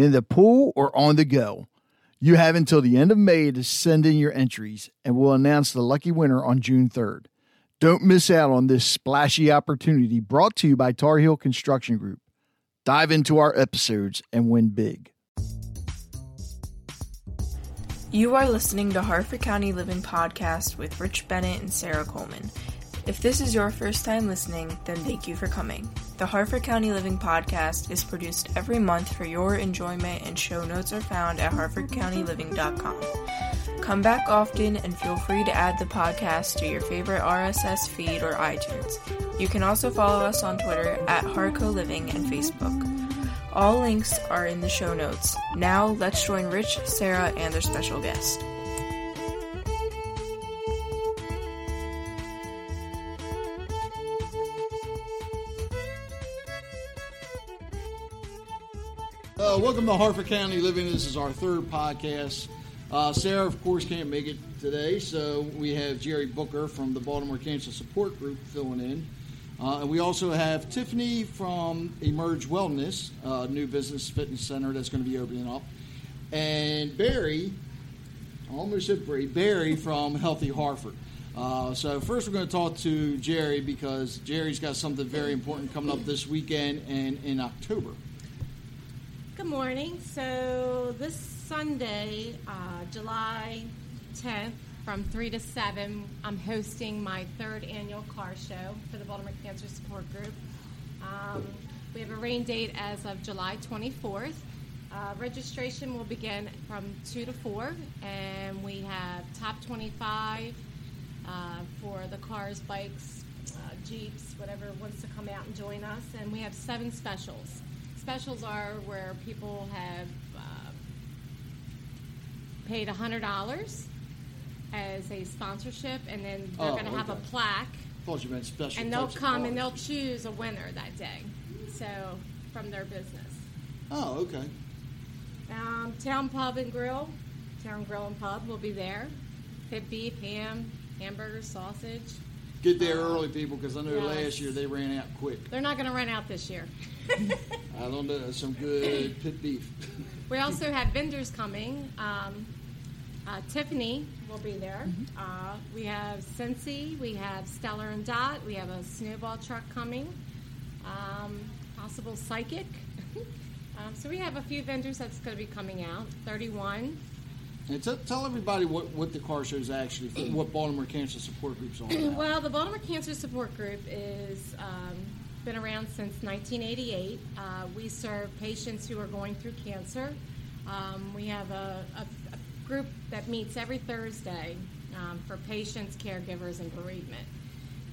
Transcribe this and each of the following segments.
in the pool, or on the go. You have until the end of May to send in your entries, and we'll announce the lucky winner on June 3rd. Don't miss out on this splashy opportunity brought to you by Tar Heel Construction Group. Dive into our episodes and win big. You are listening to Harford County Living Podcast with Rich Bennett and Sarah Coleman. If this is your first time listening, then thank you for coming. The Harford County Living Podcast is produced every month for your enjoyment, and show notes are found at harfordcountyliving.com. Come back often and feel free to add the podcast to your favorite RSS feed or iTunes. You can also follow us on Twitter at Harco Living and Facebook. All links are in the show notes. Now, let's join Rich, Sarah, and their special guest. Uh, welcome to Harford County Living. This is our third podcast. Uh, Sarah, of course, can't make it today, so we have Jerry Booker from the Baltimore Cancer Support Group filling in. Uh, and we also have Tiffany from Emerge Wellness, uh, new business fitness center that's going to be opening up. And Barry, almost said Barry, Barry from Healthy Harford. Uh, so first we're going to talk to Jerry because Jerry's got something very important coming up this weekend and in October. Good morning. So this Sunday, uh, July 10th, from 3 to 7, I'm hosting my third annual car show for the Baltimore Cancer Support Group. Um, we have a rain date as of July 24th. Uh, registration will begin from 2 to 4, and we have top 25 uh, for the cars, bikes, uh, Jeeps, whatever wants to come out and join us. And we have seven specials. Specials are where people have uh, paid $100 as a sponsorship, and then they're Oh, going to have a okay. plaque, thought you meant special. and they'll come and they'll choose a winner that day. So, from their business. Oh, okay. Um, Town Pub and Grill, Town Grill and Pub will be there. Pit beef, ham, hamburgers, sausage. Get there early, people, because I know Yes. last year they ran out quick. They're not going to run out this year. I don't know some good pit beef. We also have vendors coming. Um, uh, Tiffany will be there. Uh, we have Scentsy, we have Stella and Dot, we have a snowball truck coming, um, possible psychic. um, so we have a few vendors that's going to be coming out. 31. And t- tell everybody what, what the car show is actually for, what Baltimore Cancer Support Group's all about. Well, the Baltimore Cancer Support Group is um, been around since 1988. Uh, we serve patients who are going through cancer. Um, we have a, a, a group that meets every Thursday um, for patients, caregivers, and bereavement.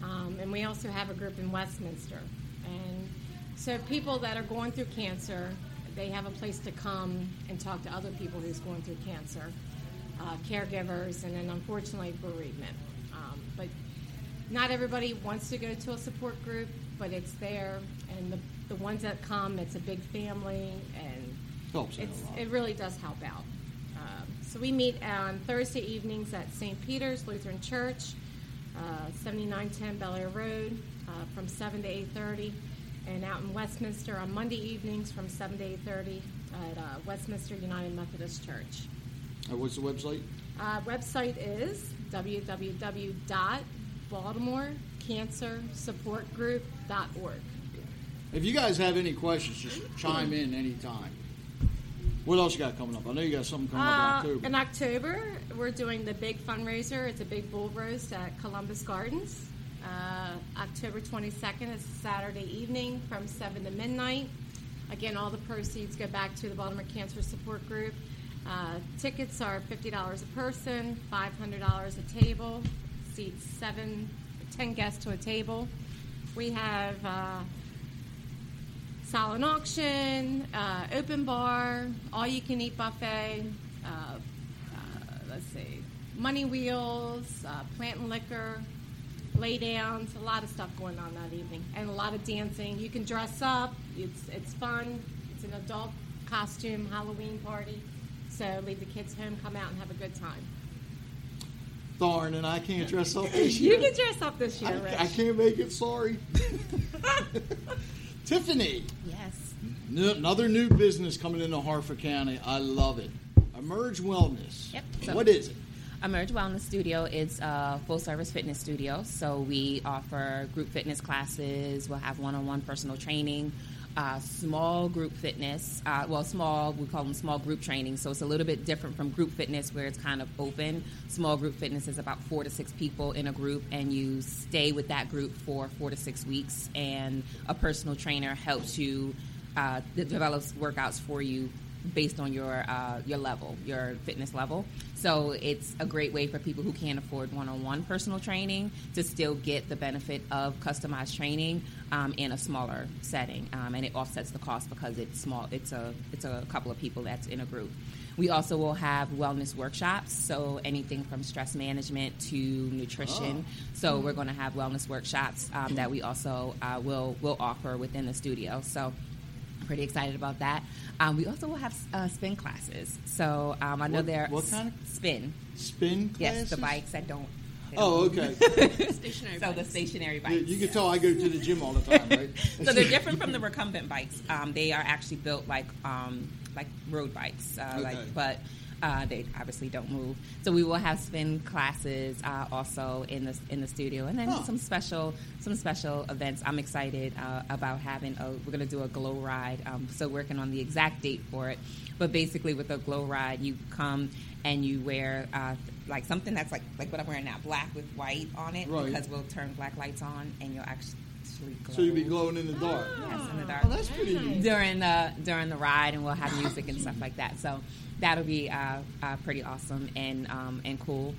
Um, and we also have a group in Westminster. And so people that are going through cancer, they have a place to come and talk to other people who's going through cancer, uh, caregivers, and then unfortunately bereavement. Um, but not everybody wants to go to a support group, but it's there, and the, the ones that come, it's a big family, and Helps it's, it really does help out. Um, so we meet on Thursday evenings at St. Peter's Lutheran Church, uh, 7910 Bel Air Road, uh, from 7 to 8:30, and out in Westminster on Monday evenings from 7 to 8:30 at uh, Westminster United Methodist Church. Uh, what's the website? Uh, website is www.baltimorecancersupportgroup.org. If you guys have any questions, just chime in anytime. What else you got coming up? I know you got something coming up in Uh, October. in October, we're doing the big fundraiser. It's a big bull roast at Columbus Gardens. Uh, October 22nd is Saturday evening from 7 to midnight. Again, all the proceeds go back to the Baltimore Cancer Support Group. Uh, tickets are $50 a person, $500 a table, seats seven, 10 guests to a table. We have uh, silent auction, uh, open bar, all you can eat buffet, uh, uh, let's see, money wheels, plant and liquor, lay downs, a lot of stuff going on that evening, and a lot of dancing. You can dress up, it's, it's fun, it's an adult costume Halloween party. So leave the kids home, come out and have a good time. Darn, and I can't dress up this year. You can dress up this year, Rich. I, I can't make it. Sorry. Tiffany, Yes. n- another new business coming into Harford County. I love it. Emerge Wellness. Yep. So- what is it? Emerge Wellness Studio is a full service fitness studio. So we offer group fitness classes, we'll have one on one personal training, uh, small group fitness. Uh, well, small, we call them small group training. So it's a little bit different from group fitness where it's kind of open. Small group fitness is about four to six people in a group, and you stay with that group for four to six weeks, and a personal trainer helps you. Uh, develops workouts for you based on your uh, your level, your fitness level. So it's a great way for people who can't afford one-on-one personal training to still get the benefit of customized training um, in a smaller setting, um, and it offsets the cost because it's small. It's a it's a couple of people that's in a group. We also will have wellness workshops, so anything from stress management to nutrition. So we're going to have wellness workshops um, that we also uh, will will offer within the studio. So pretty excited about that. Um, we also will have uh, spin classes. So um, I know What- there what kind of spin. Spin classes? Yes, the bikes that don't. Oh, okay. Stationary So the stationary you, bikes. you can tell I go to the gym all the time, right? so they're different from the recumbent bikes. Um, they are actually built like um, like road bikes, uh, Okay. like but. Uh, they obviously don't move, so we will have spin classes uh, also in the in the studio, and then Huh. some special some special events. I'm excited uh, about having. A, we're going to do a glow ride. Um, still working on the exact date for it, but basically with a glow ride, you come and you wear uh, like something that's like like what I'm wearing now, black with white on it, Right. because we'll turn black lights on and you'll actually. So you'll be glowing in the dark. Yes, in the dark. Oh, that's pretty neat. during the during the ride, and we'll have music and stuff like that. So that'll be uh, uh, pretty awesome and um, and cool.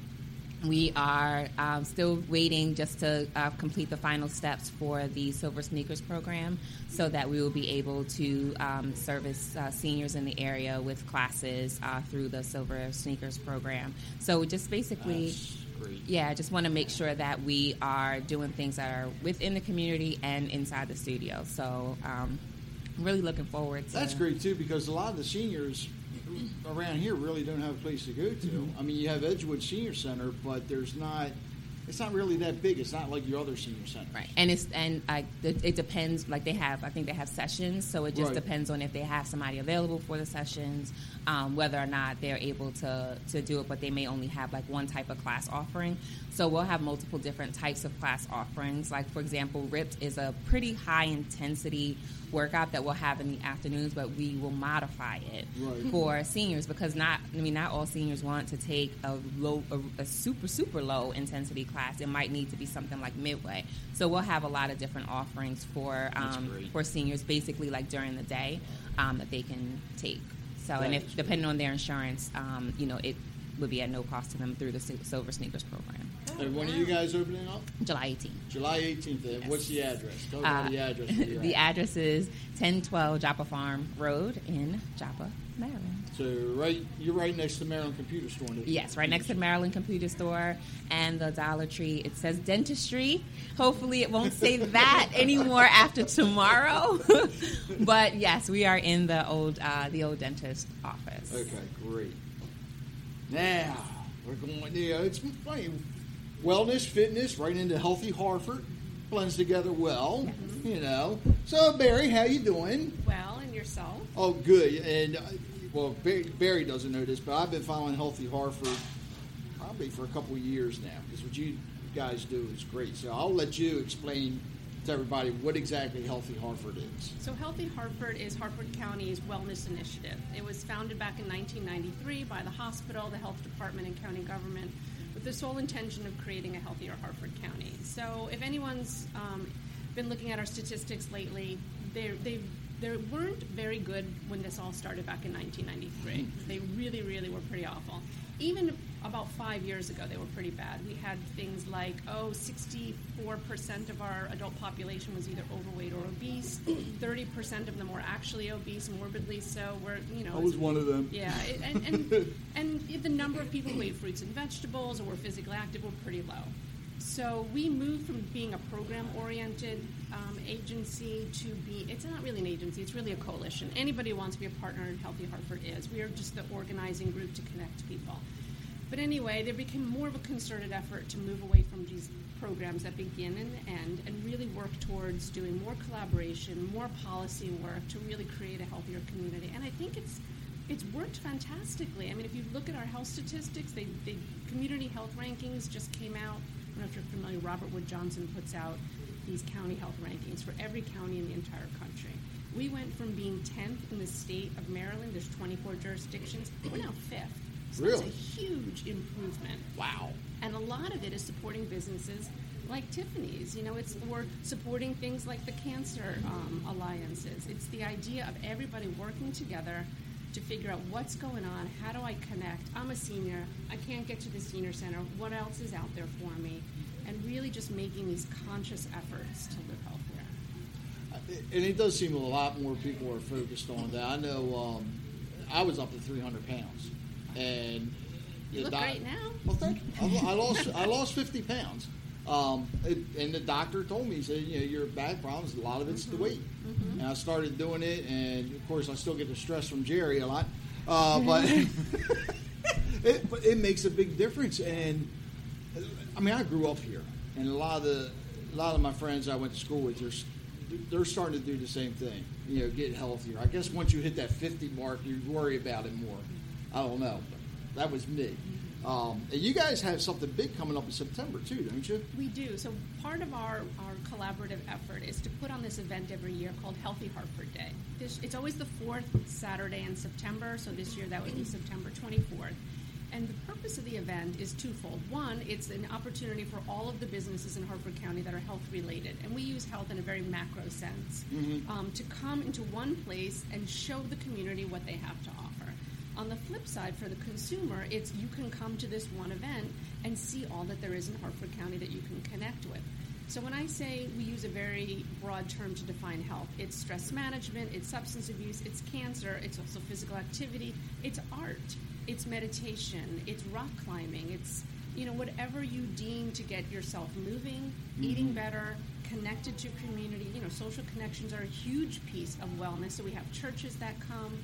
We are um, still waiting just to uh, complete the final steps for the Silver Sneakers program, so that we will be able to um, service uh, seniors in the area with classes uh, through the Silver Sneakers program. So just basically. That's great. Yeah, I just want to make sure that we are doing things that are within the community and inside the studio. So, um, I'm really looking forward to That's great too because a lot of the seniors around here really don't have a place to go to. Mm-hmm. I mean, you have Edgewood Senior Center, but there's not. It's not really that big. It's not like your other senior centers. Right, and it's and I, it, depends. Like they have, I think they have sessions, so it just Right. depends on if they have somebody available for the sessions, um, whether or not they're able to to do it. But they may only have like one type of class offering. So we'll have multiple different types of class offerings. Like for example, Ripped is a pretty high intensity workout that we'll have in the afternoons, but we will modify it Right. for seniors because not I mean not all seniors want to take a low a, a super super low intensity class. It might need to be something like midway. So we'll have a lot of different offerings for um, for seniors, basically like during the day um, that they can take. So and if depending on their insurance, um, you know it would be at no cost to them through the Silver Sneakers program. And when are you guys opening up? July 18th. July 18th. Then. What's the address? Tell Uh, the address. the at. address is 1012 Joppa Farm Road in Joppa, Maryland. So right, you're right next to Maryland Computer Store. Yes, right next to Maryland Computer Store and the Dollar Tree. It says dentistry. Hopefully, it won't say that anymore after tomorrow. but yes, we are in the old uh, the old dentist office. Okay, great. Now we're going. Yeah, it's funny. Wellness, fitness, right into healthy Harford blends together well. You know. So Barry, how you doing? Well, and yourself? Oh, good. And uh, well, Barry, Barry doesn't know this, but I've been following Healthy Harford probably for a couple of years now because what you guys do is great. So I'll let you explain to everybody what exactly Healthy Harford is. So, Healthy Harford is Harford County's wellness initiative. It was founded back in 1993 by the hospital, the health department, and county government with the sole intention of creating a healthier Harford County. So, if anyone's um, been looking at our statistics lately, they they they weren't very good when this all started back in 1993. They really, really were pretty awful. Even about five years ago, they were pretty bad. We had things like, oh, 64% of our adult population was either overweight or obese. 30% of them were actually obese, morbidly so. We're, you know, I was one of them. yeah, it- and, and, and the number of people who ate fruits and vegetables or were physically active were pretty low. So we moved from being a program-oriented um, agency to be, it's not really an agency, it's really a coalition. Anybody who wants to be a partner in Healthy Harford is. We are just the organizing group to connect people. But anyway, there became more of a concerted effort to move away from these programs that begin and end and really work towards doing more collaboration, more policy work to really create a healthier community. And I think it's it's worked fantastically. I mean, if you look at our health statistics, they community health rankings just came out. I don't know if you're familiar. Robert Wood Johnson puts out these county health rankings for every county in the entire country. We went from being 10th in the state of Maryland. There's 24 jurisdictions. We're now fifth. So Really? That's a huge improvement. Wow. And a lot of it is supporting businesses like Tiffany's. You know, it's or supporting things like the cancer um, alliances. It's the idea of everybody working together to figure out what's going on. How do I connect? I'm a senior. I can't get to the senior center. What else is out there for me? And really just making these conscious efforts to live healthier. And it does seem a lot more people are focused on that. I know um, I was up to 300 pounds, and You look great now. Well, thank you. I, lost I lost 50 pounds, um, it, and the doctor told me he said, you know, your back problems, a lot of it's the weight. And I started doing it, and of course, I still get the stress from Jerry a lot, uh, but it, but it makes a big difference. And I mean, I grew up here, and a lot of the a lot of my friends I went to school with, they're they're starting to do the same thing. You know, get healthier. I guess once you hit that 50 mark, you worry about it more. I don't know. That was me. Um, and you guys have something big coming up in September too, don't you? We do. So part of our, our collaborative effort is to put on this event every year called Healthy Harford Day. This, it's always the fourth Saturday in September, so this year that would be September 24th. And the purpose of the event is twofold. One, it's an opportunity for all of the businesses in Harford County that are health related, and we use health in a very macro sense, um, to come into one place and show the community what they have to offer. On the flip side, for the consumer, it's you can come to this one event and see all that there is in Harford County that you can connect with. So when I say we use a very broad term to define health, it's stress management, it's substance abuse, it's cancer, it's also physical activity, it's art, it's meditation, it's rock climbing, it's you know whatever you deem to get yourself moving, eating better, connected to community. You know, social connections are a huge piece of wellness. So we have churches that come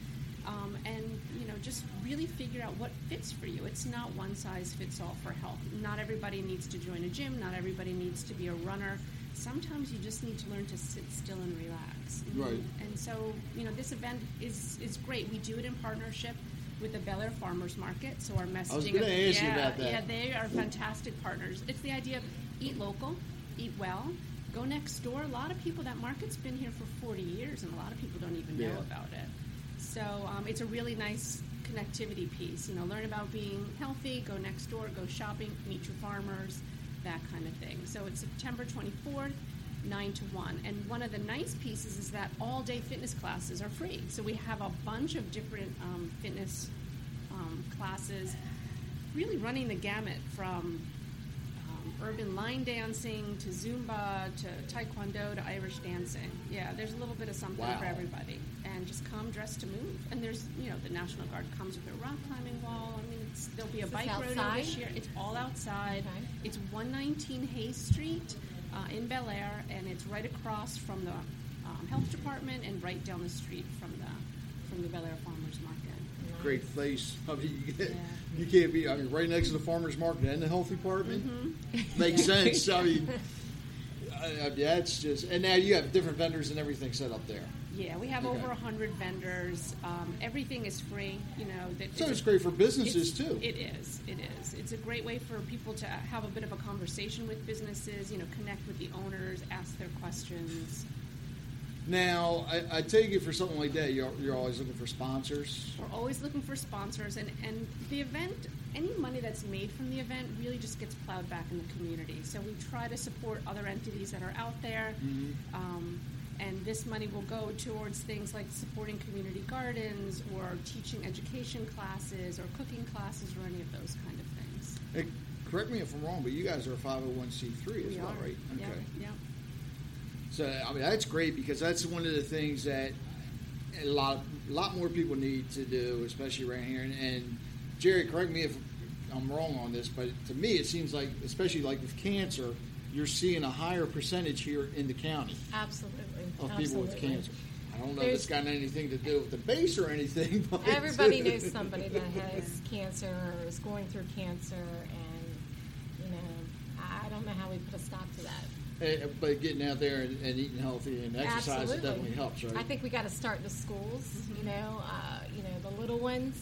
um, and you know just really figure out what fits for you. It's not one size fits all for health. Not everybody needs to join a gym. Not everybody needs to be a runner. Sometimes you just need to learn to sit still and relax. Right. and so you know this event is is great. We do it in partnership with the Bel Air Farmers Market, so our messaging. gonna of- ask you yeah, about that. Yeah, they are fantastic partners. It's the idea of eat local, eat well, go next door. A lot of people that market's been here for 40 years, and a lot of people don't even know Yeah. about it. So um, it's a really nice connectivity piece. You know, learn about being healthy, go next door, go shopping, meet your farmers, that kind of thing. So it's September 24th, 9 to 1. And one of the nice pieces is that all day fitness classes are free. So we have a bunch of different um, fitness um, classes, really running the gamut from um, urban line dancing to Zumba to Taekwondo to Irish dancing. Yeah, there's a little bit of something Wow. for everybody. And just come dressed to move. And there's, you know, the National Guard comes with a rock climbing wall. I mean, it's, there'll be a Is this bike rodeo outside? this year. It's all outside. Okay. It's 119 Hay Street uh, in Bel Air, and it's right across from the um, health department and right down the street from the from the Bel Air Farmers Market. Great place. I mean, you, get, Yeah. you can't be. I mean, right next to the farmers market and the health department makes sense. I mean, I, I, yeah, it's just. And now you have different vendors and everything set up there. Yeah, we have Okay. over 100 vendors. Um, everything is free. You know, that So it's great for businesses It's- too. It is. It is. It's a great way for people to have a bit of a conversation with businesses. You know, connect with the owners, ask their questions. Now, I, I take it for something like that, you're, you're always looking for sponsors. We're always looking for sponsors, and and the event, any money that's made from the event, really just gets plowed back in the community. So we try to support other entities that are out there. Um, and this money will go towards things like supporting community gardens or teaching education classes or cooking classes or any of those kind of things. Hey, correct me if I'm wrong, but you guys are a 501c3 as we well, are. right? Yeah, yeah. So I mean that's great because that's one of the things that a lot a lot more people need to do, especially right here. And, and Jerry, correct me if I'm wrong on this, but to me it seems like, especially like with cancer, you're seeing a higher percentage here in the county Absolutely. Of people with cancer. I don't know if it's got anything to do with the base or anything. But Everybody knows somebody that has cancer or is going through cancer, and you know, I don't know how we put a stop to that. But getting out there and, and eating healthy and exercise definitely helps, right? I think we got to start the schools. You know, uh, you know the little ones.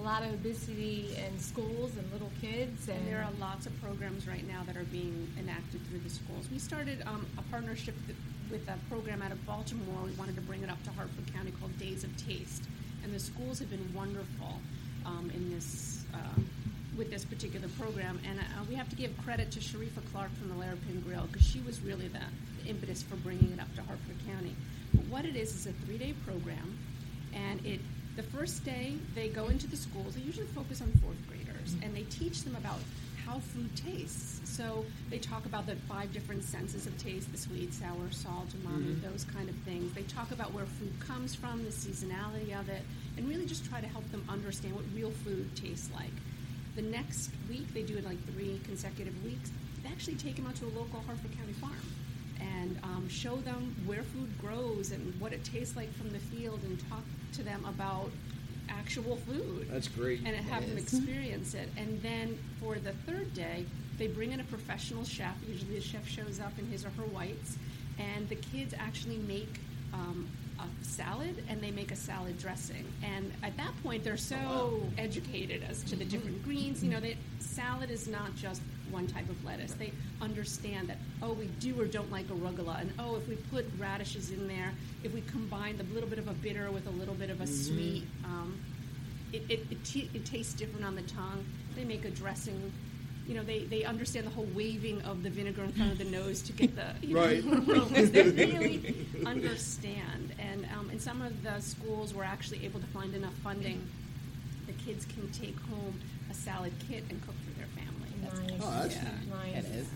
A lot of obesity in schools and little kids, and, And there are lots of programs right now that are being enacted through the schools. We started um, a partnership with a program out of Baltimore. We wanted to bring it up to Harford County called Days of Taste, and the schools have been wonderful um, in this uh, with this particular program. And uh, we have to give credit to Sharifa Clark from the Laurrapin Grill because she was really the, the impetus for bringing it up to Harford County. But what it is is a three-day program, and it the first day they go into the schools. They usually focus on fourth graders, and they teach them about how food tastes. So they talk about the five different senses of taste: the sweet, sour, salt, umami, mm-hmm. those kind of things. They talk about where food comes from, the seasonality of it, and really just try to help them understand what real food tastes like. The next week, they do it like three consecutive weeks. They actually take them out to a local Harford County farm um, show them where food grows and what it tastes like from the field and talk to them about actual food. That's great. And have them experience it. And then for the third day, they bring in a professional chef. Usually the chef shows up in his or her whites, and the kids actually make um, a salad and they make a salad dressing. And at that point, they're so educated as to the different greens. You know, they, salad is not just one type of lettuce. They understand that, oh, we do or don't like arugula, and oh, if we put radishes in there, if we combine the little bit of a bitter with a little bit of a sweet, um, it, it, it, t- it tastes different on the tongue. They make a dressing. You know, they, they understand the whole waving of the vinegar in front of the nose to get the you know, Right. aromas. They really understand. And um, in some of the schools, we're actually able to find enough funding. The kids can take home a salad kit and cook for their family. Nice. Oh, that's Yeah. nice. It is.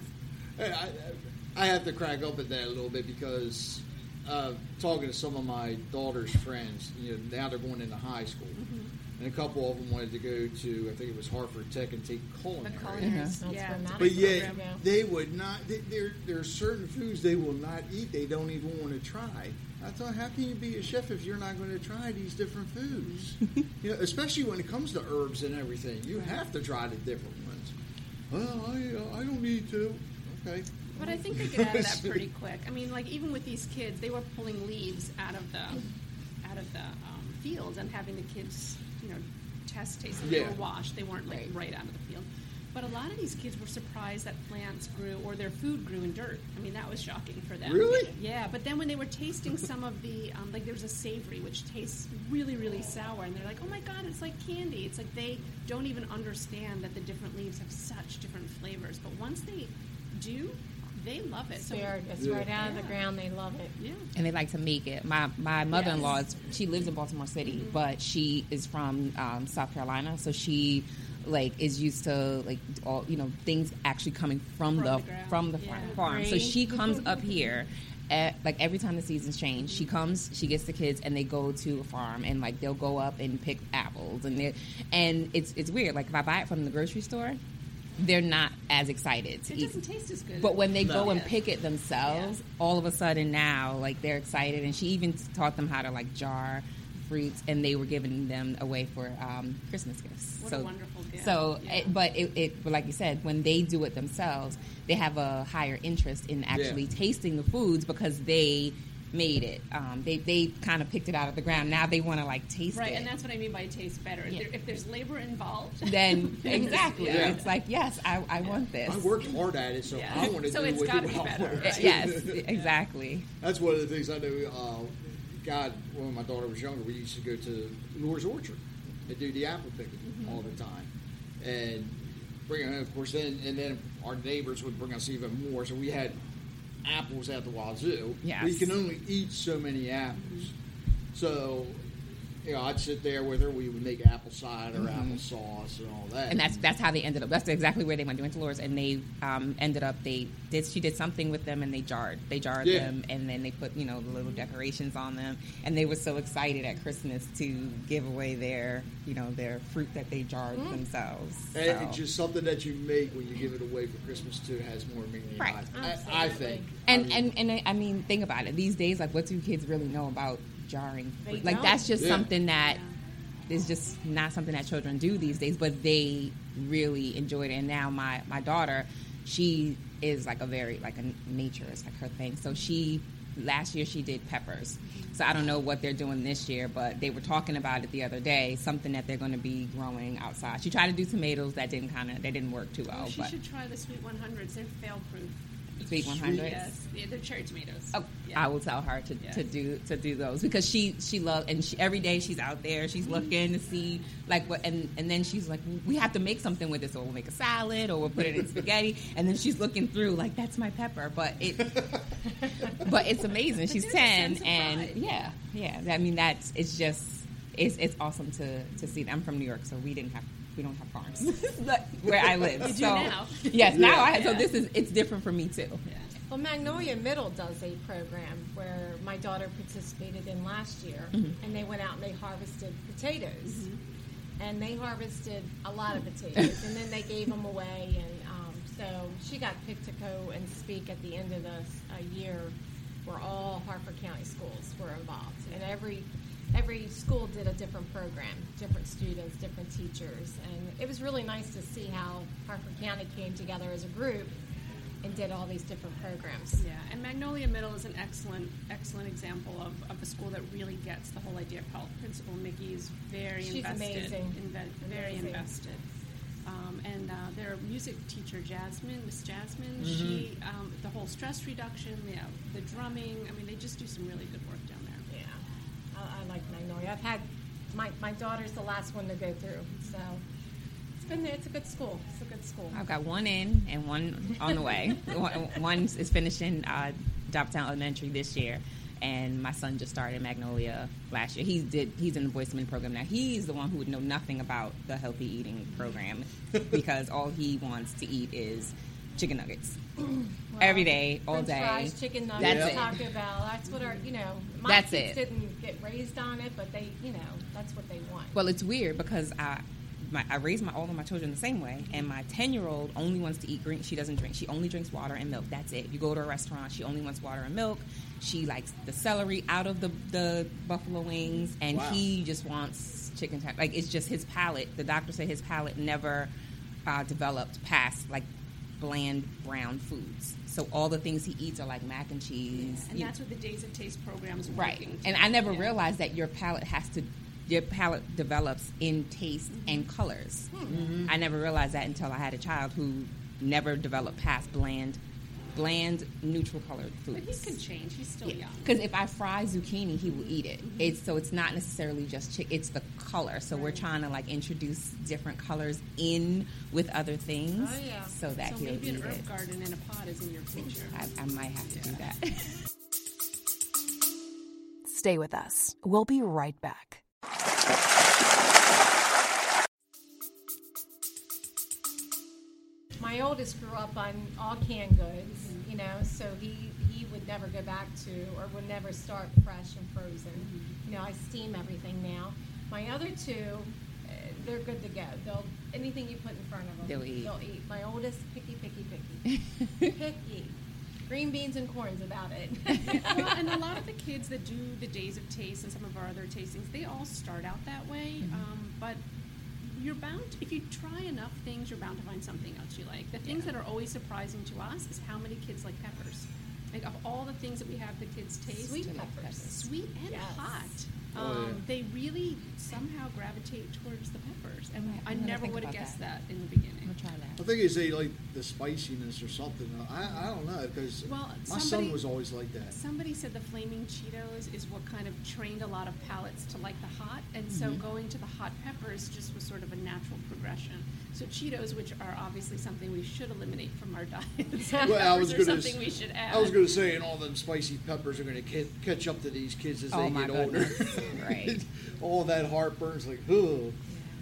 Hey, I, I have to crack up at that a little bit because uh, talking to some of my daughter's friends, you know, now they're going into high school, and a couple of them wanted to go to, I think it was Harford Tech, and take The culinary. culinary, That's yeah. But yet, program, yeah. they would not. they- There, there are certain foods they will not eat. They don't even want to try. I thought, how can you be a chef if you're not going to try these different foods? you know, especially when it comes to herbs and everything, you have to try the different ones. Well, I, uh, I don't need to. Okay. But I think they get out of that pretty quick. I mean, like even with these kids, they were pulling leaves out of the out of the um, fields and having the kids, you know, test taste. They Yeah. were washed. They weren't like right out of the field. But a lot of these kids were surprised that plants grew or their food grew in dirt. I mean, that was shocking for them. Really? Yeah. But then when they were tasting some of the, um, like there's a savory which tastes really, really sour, and they're like, oh my god, it's like candy. It's like they don't even understand that the different leaves have such different flavors. But once they do, they love it. So Spared. It's Yeah. right out of the ground. They love it. yeah. and they like to make it. My my mother in law is she lives in Baltimore City, but she is from um, South Carolina, so she like is used to like all you know things actually coming from, From the, the from the Yeah. farm. So she comes up here. At, like every time the seasons change, she comes, she gets the kids, and they go to a farm, and like they'll go up and pick apples, and they and it's it's weird. Like if I buy it from the grocery store, they're not as excited to It eat. doesn't taste as good. But when they No. go and Yeah. pick it themselves, all of a sudden now, like they're excited, and she even taught them how to like jar fruits, and they were giving them away for um, Christmas gifts. What so, a wonderful gift. So, Yeah. it, but it, it, but like you said, when they do it themselves, they have a higher interest in actually Yeah. tasting the foods because they made it. Um, they they kind of picked it out of the ground. Now they want to like taste Right, it. Right, and that's what I mean by taste better. If, Yeah. there, if there's labor involved, then exactly, Yeah. it's like yes, I, I want this. I worked hard at it, so Yeah. I want to So do it's what gotta be want. better, right? yes, exactly. That's one of the things I know. Uh, God, when my daughter was younger, we used to go to Lohr's Orchard and do the apple picking Mm-hmm. all the time, and bring it home. Of course, then and then our neighbors would bring us even more. So we had apples at the wazoo. Yes. You can only eat so many apples. So, you know, I'd sit there with her. We would make apple cider, apple sauce, and all that. Mm-hmm. and that's that's how they ended up. That's exactly where they went. They went to Laura's, and they um, ended up. They did. She did something with them, and they jarred. They jarred Yeah. them, and then they put you know the little decorations on them, and they were so excited at Christmas to give away their you know their fruit that they jarred themselves. And So- it's just something that you make when you give it away for Christmas too has more meaning. Right. I, I, think. and I mean, and and I mean, think about it. These days, like, what do kids really know about jarring? They? Like, don't. that's just Yeah. something that is just not something that children do these days. But they really enjoyed it. And now my my daughter, she is like a very like a nature is like her thing. So she last year she did peppers. So I don't know what they're doing this year, but they were talking about it the other day. Something that they're going to be growing outside. She tried to do tomatoes. That didn't kind of they didn't work too well. Oh, she but should try the sweet 100s. They're fail proof. Sweet one hundred. Yes, yeah, they're cherry tomatoes. Oh, Yeah. I will tell her to, Yes. to do to do those because she she loves and she, every day she's out there she's mm-hmm. looking to see like what and and then she's like we have to make something with this or we'll make a salad or we'll put it in spaghetti and then she's looking through like that's my pepper but it but it's amazing she's ten and yeah yeah I mean that's it's just it's it's awesome to to see I'm from New York so we didn't have we don't have farms where I live You do now. yes now I so Yeah. this is it's different for me too Yeah. Well, Magnolia Middle does a program where my daughter participated in last year, Mm-hmm. and they went out and they harvested potatoes, and they harvested a lot of potatoes, and then they gave them away, and um, so she got picked to go and speak at the end of the uh, year, where all Harford County schools were involved, and every every school did a different program, different students, different teachers, and it was really nice to see how Harford County came together as a group and did all these different programs. Yeah, and Magnolia Middle is an excellent, excellent example of, of a school that really gets the whole idea of health. Principal Mickey is very She's invested, amazing. inve- very Amazing. invested. Um, and uh, their music teacher, Jasmine, Miss Jasmine, Mm-hmm. she, um, the whole stress reduction, the, the drumming, I mean, they just do some really good work down there. Yeah, I, I like Magnolia. I've had my, my daughter's the last one to go through, so it's been there. it's a good school. It's a good school. I've got one in and one on the way. one, one is finishing uh, Downtown Elementary this year, and my son just started Magnolia last year. He did. He's in the Voice Men program now. He's the one who would know nothing about the healthy eating program because all he wants to eat is chicken nuggets every day, all French day. fries, chicken That's nuggets, it. Taco Bell. That's what our you know. My That's kids it. didn't get raised on it, but they you know that's what they want. Well, it's weird because I. My, I raise my all of my children the same way, and my ten year old only wants to eat green. She doesn't drink. She only drinks water and milk. That's it. You go to a restaurant, she only wants water and milk. She likes the celery out of the the buffalo wings, and Wow. he just wants chicken. Type. Like it's just his palate. The doctor said his palate never uh, developed past like bland brown foods. So all the things he eats are like mac and cheese. And you- that's what the Days of Taste program is Right. working. And I never Yeah. realized that your palate has to your palate develops in taste mm-hmm. and colors. Hmm. I never realized that until I had a child who never developed past bland bland neutral colored But he can change. He's still young. Because if I fry zucchini, he will eat it. It's so it's not necessarily just chick. It's the color. So we're trying to like introduce different colors in with other things, Oh, yeah. so that So he'll maybe eat an herb it. garden in a pot is in your future. I, I might have to do that. Stay with us. We'll be right back. My oldest grew up on all canned goods, you know, so he, he would never go back to or would never start fresh and frozen. You know, I steam everything now. My other two, uh, they're good to go. They'll anything you put in front of them, They'll eat. They'll eat. My oldest, picky, picky, picky, picky. Green beans and corn's about it. well, and a lot of the kids that do the Days of Taste and some of our other tastings, they all start out that way. Mm-hmm. Um, but you're bound, if you try enough things, you're bound to find something else you like. The things that are always surprising to us is how many kids like peppers. Like of all the things that we have the kids taste, Sweet peppers. sweet and Yes. hot. Oh, Um, yeah. They really somehow gravitate towards the peppers, and Right, I I'm never would have guessed that. that. in the beginning. I'm gonna try that. I think it's a, like the spiciness or something. I, I don't know because Well, my son was always like that. Somebody said the flaming Cheetos is what kind of trained a lot of palates to like the hot, and so Mm-hmm. going to the hot peppers just was sort of a natural progression. So Cheetos, which are obviously something we should eliminate from our diets, Well, I was gonna something s- we should add. I was going to say, and all them spicy peppers are going to catch up to these kids as Oh, they my get older. goodness. Right. all that heartburn's like, ugh.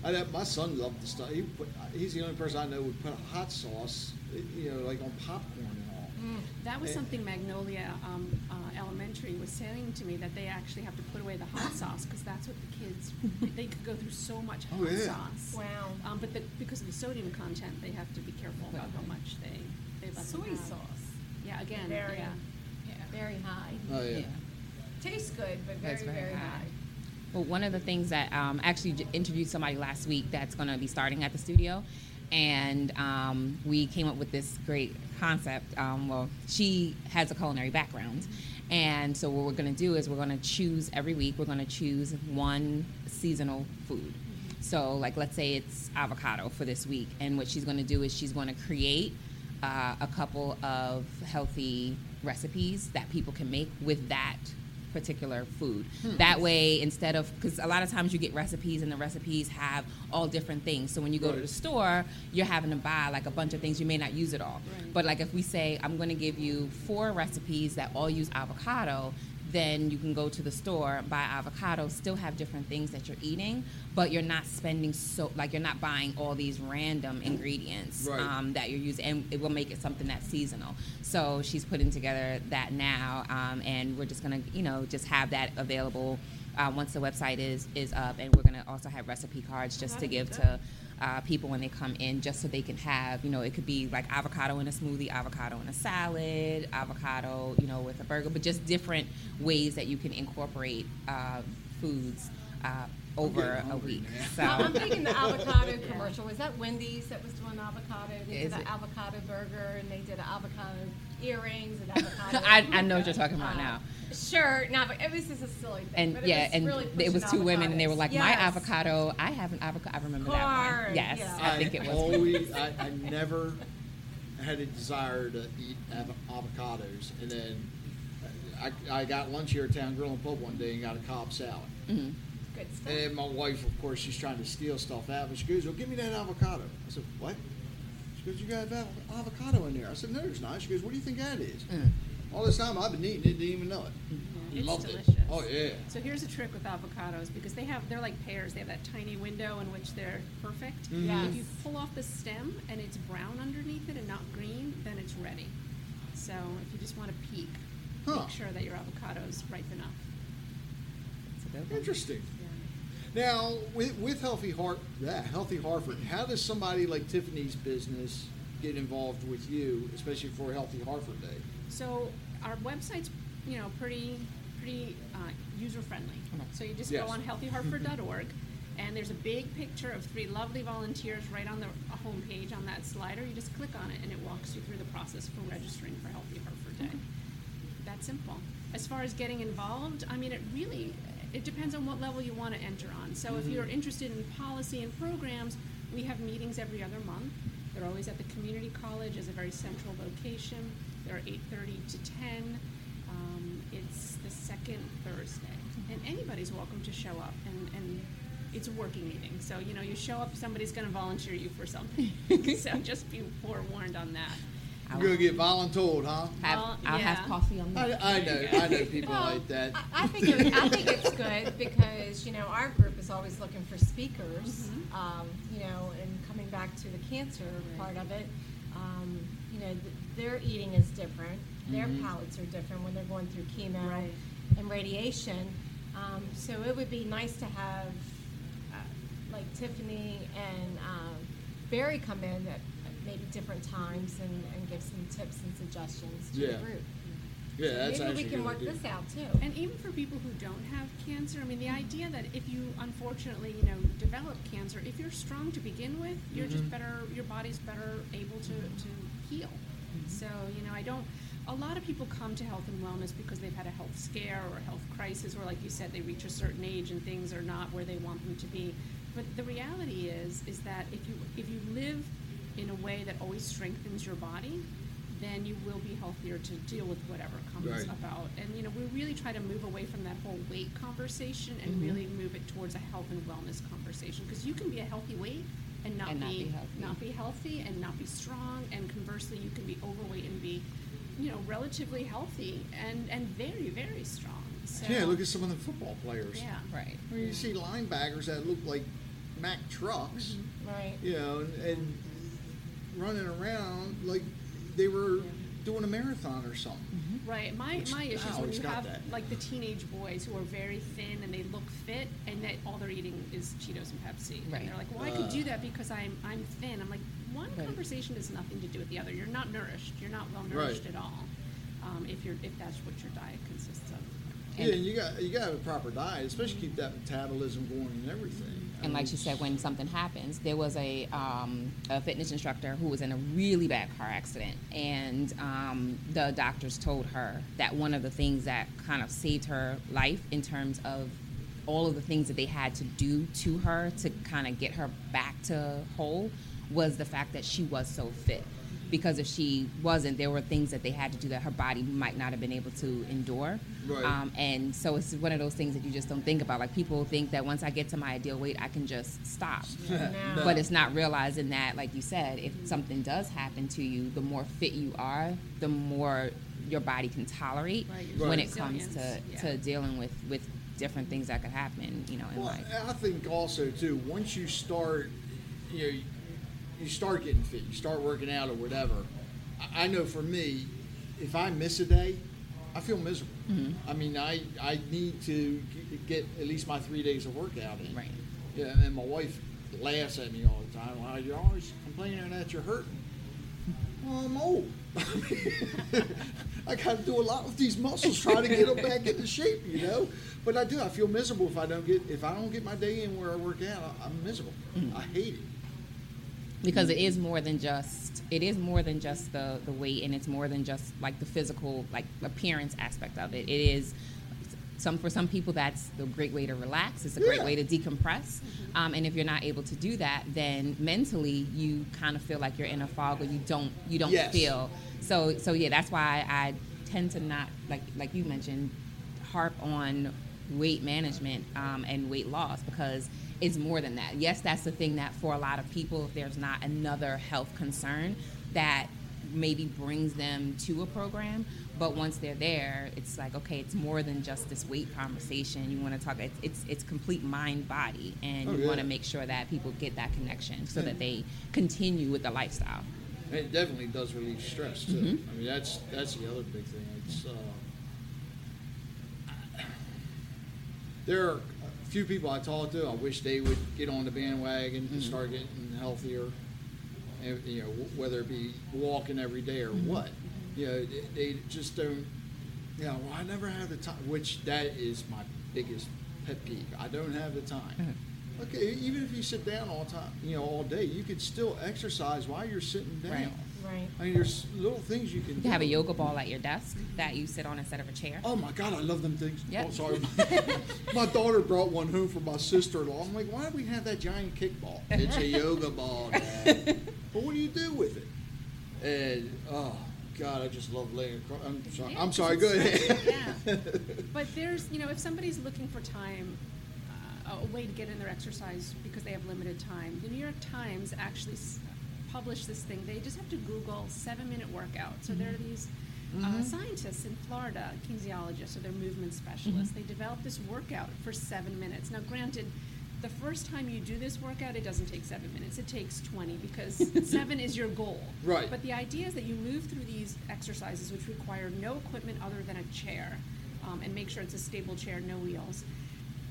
I know, my son loved the stuff. He put, he's the only person I know would put a hot sauce, you know, like on popcorn and all. That was Eh. something Magnolia um, uh, Elementary was saying to me that they actually have to put away the hot sauce because that's what the kids they could go through so much hot Oh, yeah. sauce. Wow. Um, but the, because of the sodium content, they have to be careful about how much they they let them Soy have. sauce. Yeah, again, Very, yeah. very high. Oh yeah. Tastes good, but very, very very high. high. Well, one of the things that um, actually interviewed somebody last week that's going to be starting at the studio, and um, we came up with this great concept. Um, well, she has a culinary background, and so what we're going to do is we're going to choose every week. We're going to choose one seasonal food. So, like, let's say it's avocado for this week, and what she's going to do is she's going to create uh, a couple of healthy recipes that people can make with that particular food. Hmm. That way, instead of because a lot of times you get recipes and the recipes have all different things. So when you go to the store, you're having to buy like a bunch of things. You may not use it all. Right. But like if we say I'm going to give you four recipes that all use avocado. Then you can go to the store, buy avocado, still have different things that you're eating, but you're not spending so like you're not buying all these random ingredients Right. um, that you're using, and it will make it something that's seasonal. So she's putting together that now, um, and we're just gonna, you know, just have that available uh, once the website is is up, and we're gonna also have recipe cards just to give good. to. Uh, people when they come in, just so they can have, you know, it could be like avocado in a smoothie, avocado in a salad, avocado, you know, with a burger, but just different ways that you can incorporate uh, foods uh, over getting a hungry week. now. So Well, I'm thinking the avocado commercial. Was that Wendy's that was doing avocado? They Is did an it? avocado burger and they did an avocado earrings and avocado. I, I know what you're talking about Uh, now. Sure, no, but it was just a silly thing. and but it yeah, was and really it was pushing two women, and they were avocados. like, "My avocado, I have an avocado." I remember that one. Yes, yeah. I think it was. always. I, I never had a desire to eat av- avocados, and then I, I got lunch here at Town Grill and Pub one day and got a Cobb salad. Mhm. Good stuff. And my wife, of course, she's trying to steal stuff out, but she goes, "Well, give me that avocado." I said, "What?" She goes, "You got av- avocado in there." I said, "No, there's not." She goes, "What do you think that is?" Mm. All this time I've been eating it, didn't even know it. Yeah, it's Loved delicious. it. Oh yeah. So here's a trick with avocados because they have they're like pears. They have that tiny window in which they're perfect. Mhm. Yes. If you pull off the stem and it's brown underneath it and not green, then it's ready. So if you just want to peek, Huh. make sure that your avocado is ripe enough. It's a. Interesting. Now, with, with Healthy Heart, yeah, Healthy Harford, how does somebody like Tiffany's business get involved with you, especially for Healthy Harford Day? So our website's you know pretty pretty uh, user friendly. So you just Yes. go on healthyharford.org, and there's a big picture of three lovely volunteers right on the homepage on that slider. You just click on it, and it walks you through the process for registering for Healthy Harford Day. That simple. As far as getting involved, I mean, it really it depends on what level you want to enter on. So if you're interested in policy and programs, we have meetings every other month. They're always at the community college as a very central location. They're 8:30 to 10. Um, it's the second Thursday, and anybody's welcome to show up. And, and it's a working meeting, so you know you show up, somebody's going to volunteer you for something. so just be forewarned on that. I'll, You're gonna get voluntold, huh? have, Well, I'll yeah. have coffee on I, that. I know, I know people Well, like that. I, I think it, I think it's good because you know our group is always looking for speakers. Mm-hmm. Um, you know, and coming back to the cancer part of it, um, you know, th- their eating is different. Their palates are different when they're going through chemo Right. and radiation. Um, so it would be nice to have uh, like Tiffany and um, Barry come in at maybe different times and, and give some tips and suggestions to Yeah. the group. Yeah, So that's maybe we can work this out too. And even for people who don't have cancer, I mean, the idea that if you unfortunately, you know, develop cancer, if you're strong to begin with, you're just better, your body's better able to, to heal. So, you know, I don't, a lot of people come to health and wellness because they've had a health scare or a health crisis, or like you said, they reach a certain age and things are not where they want them to be. But the reality is, is that if you if you live in a way that always strengthens your body, then you will be healthier to deal with whatever comes Right. about. And you know, we really try to move away from that whole weight conversation and Mm-hmm. really move it towards a health and wellness conversation because you can be a healthy weight and not, And not be, be healthy. not be healthy and not be strong. And conversely, you can be overweight and be, you know, relatively healthy and and very very strong. So, Yeah, look at some of the football players. yeah. Right. I mean, you see linebackers that look like Mack trucks, Right. you know, and, and running around like they were doing a marathon or something. Right. My Which my issue is when you have that. like the teenage boys who are very thin and they look fit, and that all they're eating is Cheetos and Pepsi. Right. And they're like, "Well, I can Uh. do that because I'm I'm thin." I'm like, one Right. conversation has nothing to do with the other. You're not nourished. You're not well nourished Right. at all. Um, if you're if that's what your diet consists of. Yeah, and you got you got to have a proper diet, especially keep that metabolism going and everything. And like she said, when something happens, there was a, um, a fitness instructor who was in a really bad car accident, and um, the doctors told her that one of the things that kind of saved her life in terms of all of the things that they had to do to her to kind of get her back to whole was the fact that she was so fit. Because if she wasn't, there were things that they had to do that her body might not have been able to endure. Right. Um, and so it's one of those things that you just don't think about. Like people think that once I get to my ideal weight, I can just stop. No. But it's not realizing that, like you said, if something does happen to you, the more fit you are, the more your body can tolerate Right, your when Right. it comes to, yeah. to dealing with, with different things that could happen, you know, in Well, life. I think also too. Once you start, you know, you start getting fit, you start working out or whatever. I I know for me, if I miss a day, I feel miserable. Mm-hmm. I mean, I I need to get at least my three days of workout in. Right. Yeah, and my wife laughs at me all the time. Why Well, you're always complaining that you're hurting. Well, I'm old. I got to do a lot with these muscles trying to get them back into shape, you know. But I do. I feel miserable if I don't get if I don't get my day in where I work out. I, I'm miserable. Mm-hmm. I hate it. Because it is more than just it is more than just the the weight and it's more than just like the physical like appearance aspect of it. It is some for some people that's the great way to relax. It's a great Yeah. way to decompress. Um, and if you're not able to do that then mentally you kind of feel like you're in a fog or you don't you don't Yes. feel. So so yeah that's why i tend to not like like you mentioned harp on weight management um, and weight loss because it's more than that. Yes, that's the thing that for a lot of people, if there's not another health concern that maybe brings them to a program, but once they're there, it's like okay, it's more than just this weight conversation. You want to talk. It's it's, it's complete mind body, and Oh, you yeah. want to make sure that people get that connection so that they continue with the lifestyle. And it definitely does relieve stress too. Mm-hmm. I mean, that's that's the other big thing. It's uh, there are few people I talk to. I wish they would get on the bandwagon Mm-hmm. and start getting healthier. And, you know, whether it be walking every day or Mm-hmm. what. You know, they, they just don't. You know, well, I never have the time. Which that is my biggest pet peeve. I don't have the time. Mm-hmm. Okay, even if you sit down all time, you know, all day, you could still exercise while you're sitting down. Right. Right. I mean, there's little things you can You do. have a yoga ball at your desk that you sit on instead of a chair. Oh my God, I love them things. Yep. Oh, sorry. my daughter brought one home for my sister-in-law. I'm like, why do we have that giant kickball? It's a yoga ball, Dad. but what do you do with it? And oh God, I just love laying across. I'm sorry. Yeah, I'm sorry. it's Go ahead. yeah. But there's, you know, if somebody's looking for time, uh, a way to get in their exercise because they have limited time, the New York Times actually published this thing. They just have to Google seven minute workout. So there are these uh, scientists in Florida, kinesiologists, so they're movement specialists. They developed this workout for seven minutes. Now, granted, the first time you do this workout, it doesn't take seven minutes. It takes 20 because seven is your goal. Right. But the idea is that you move through these exercises, which require no equipment other than a chair, um, and make sure it's a stable chair, no wheels,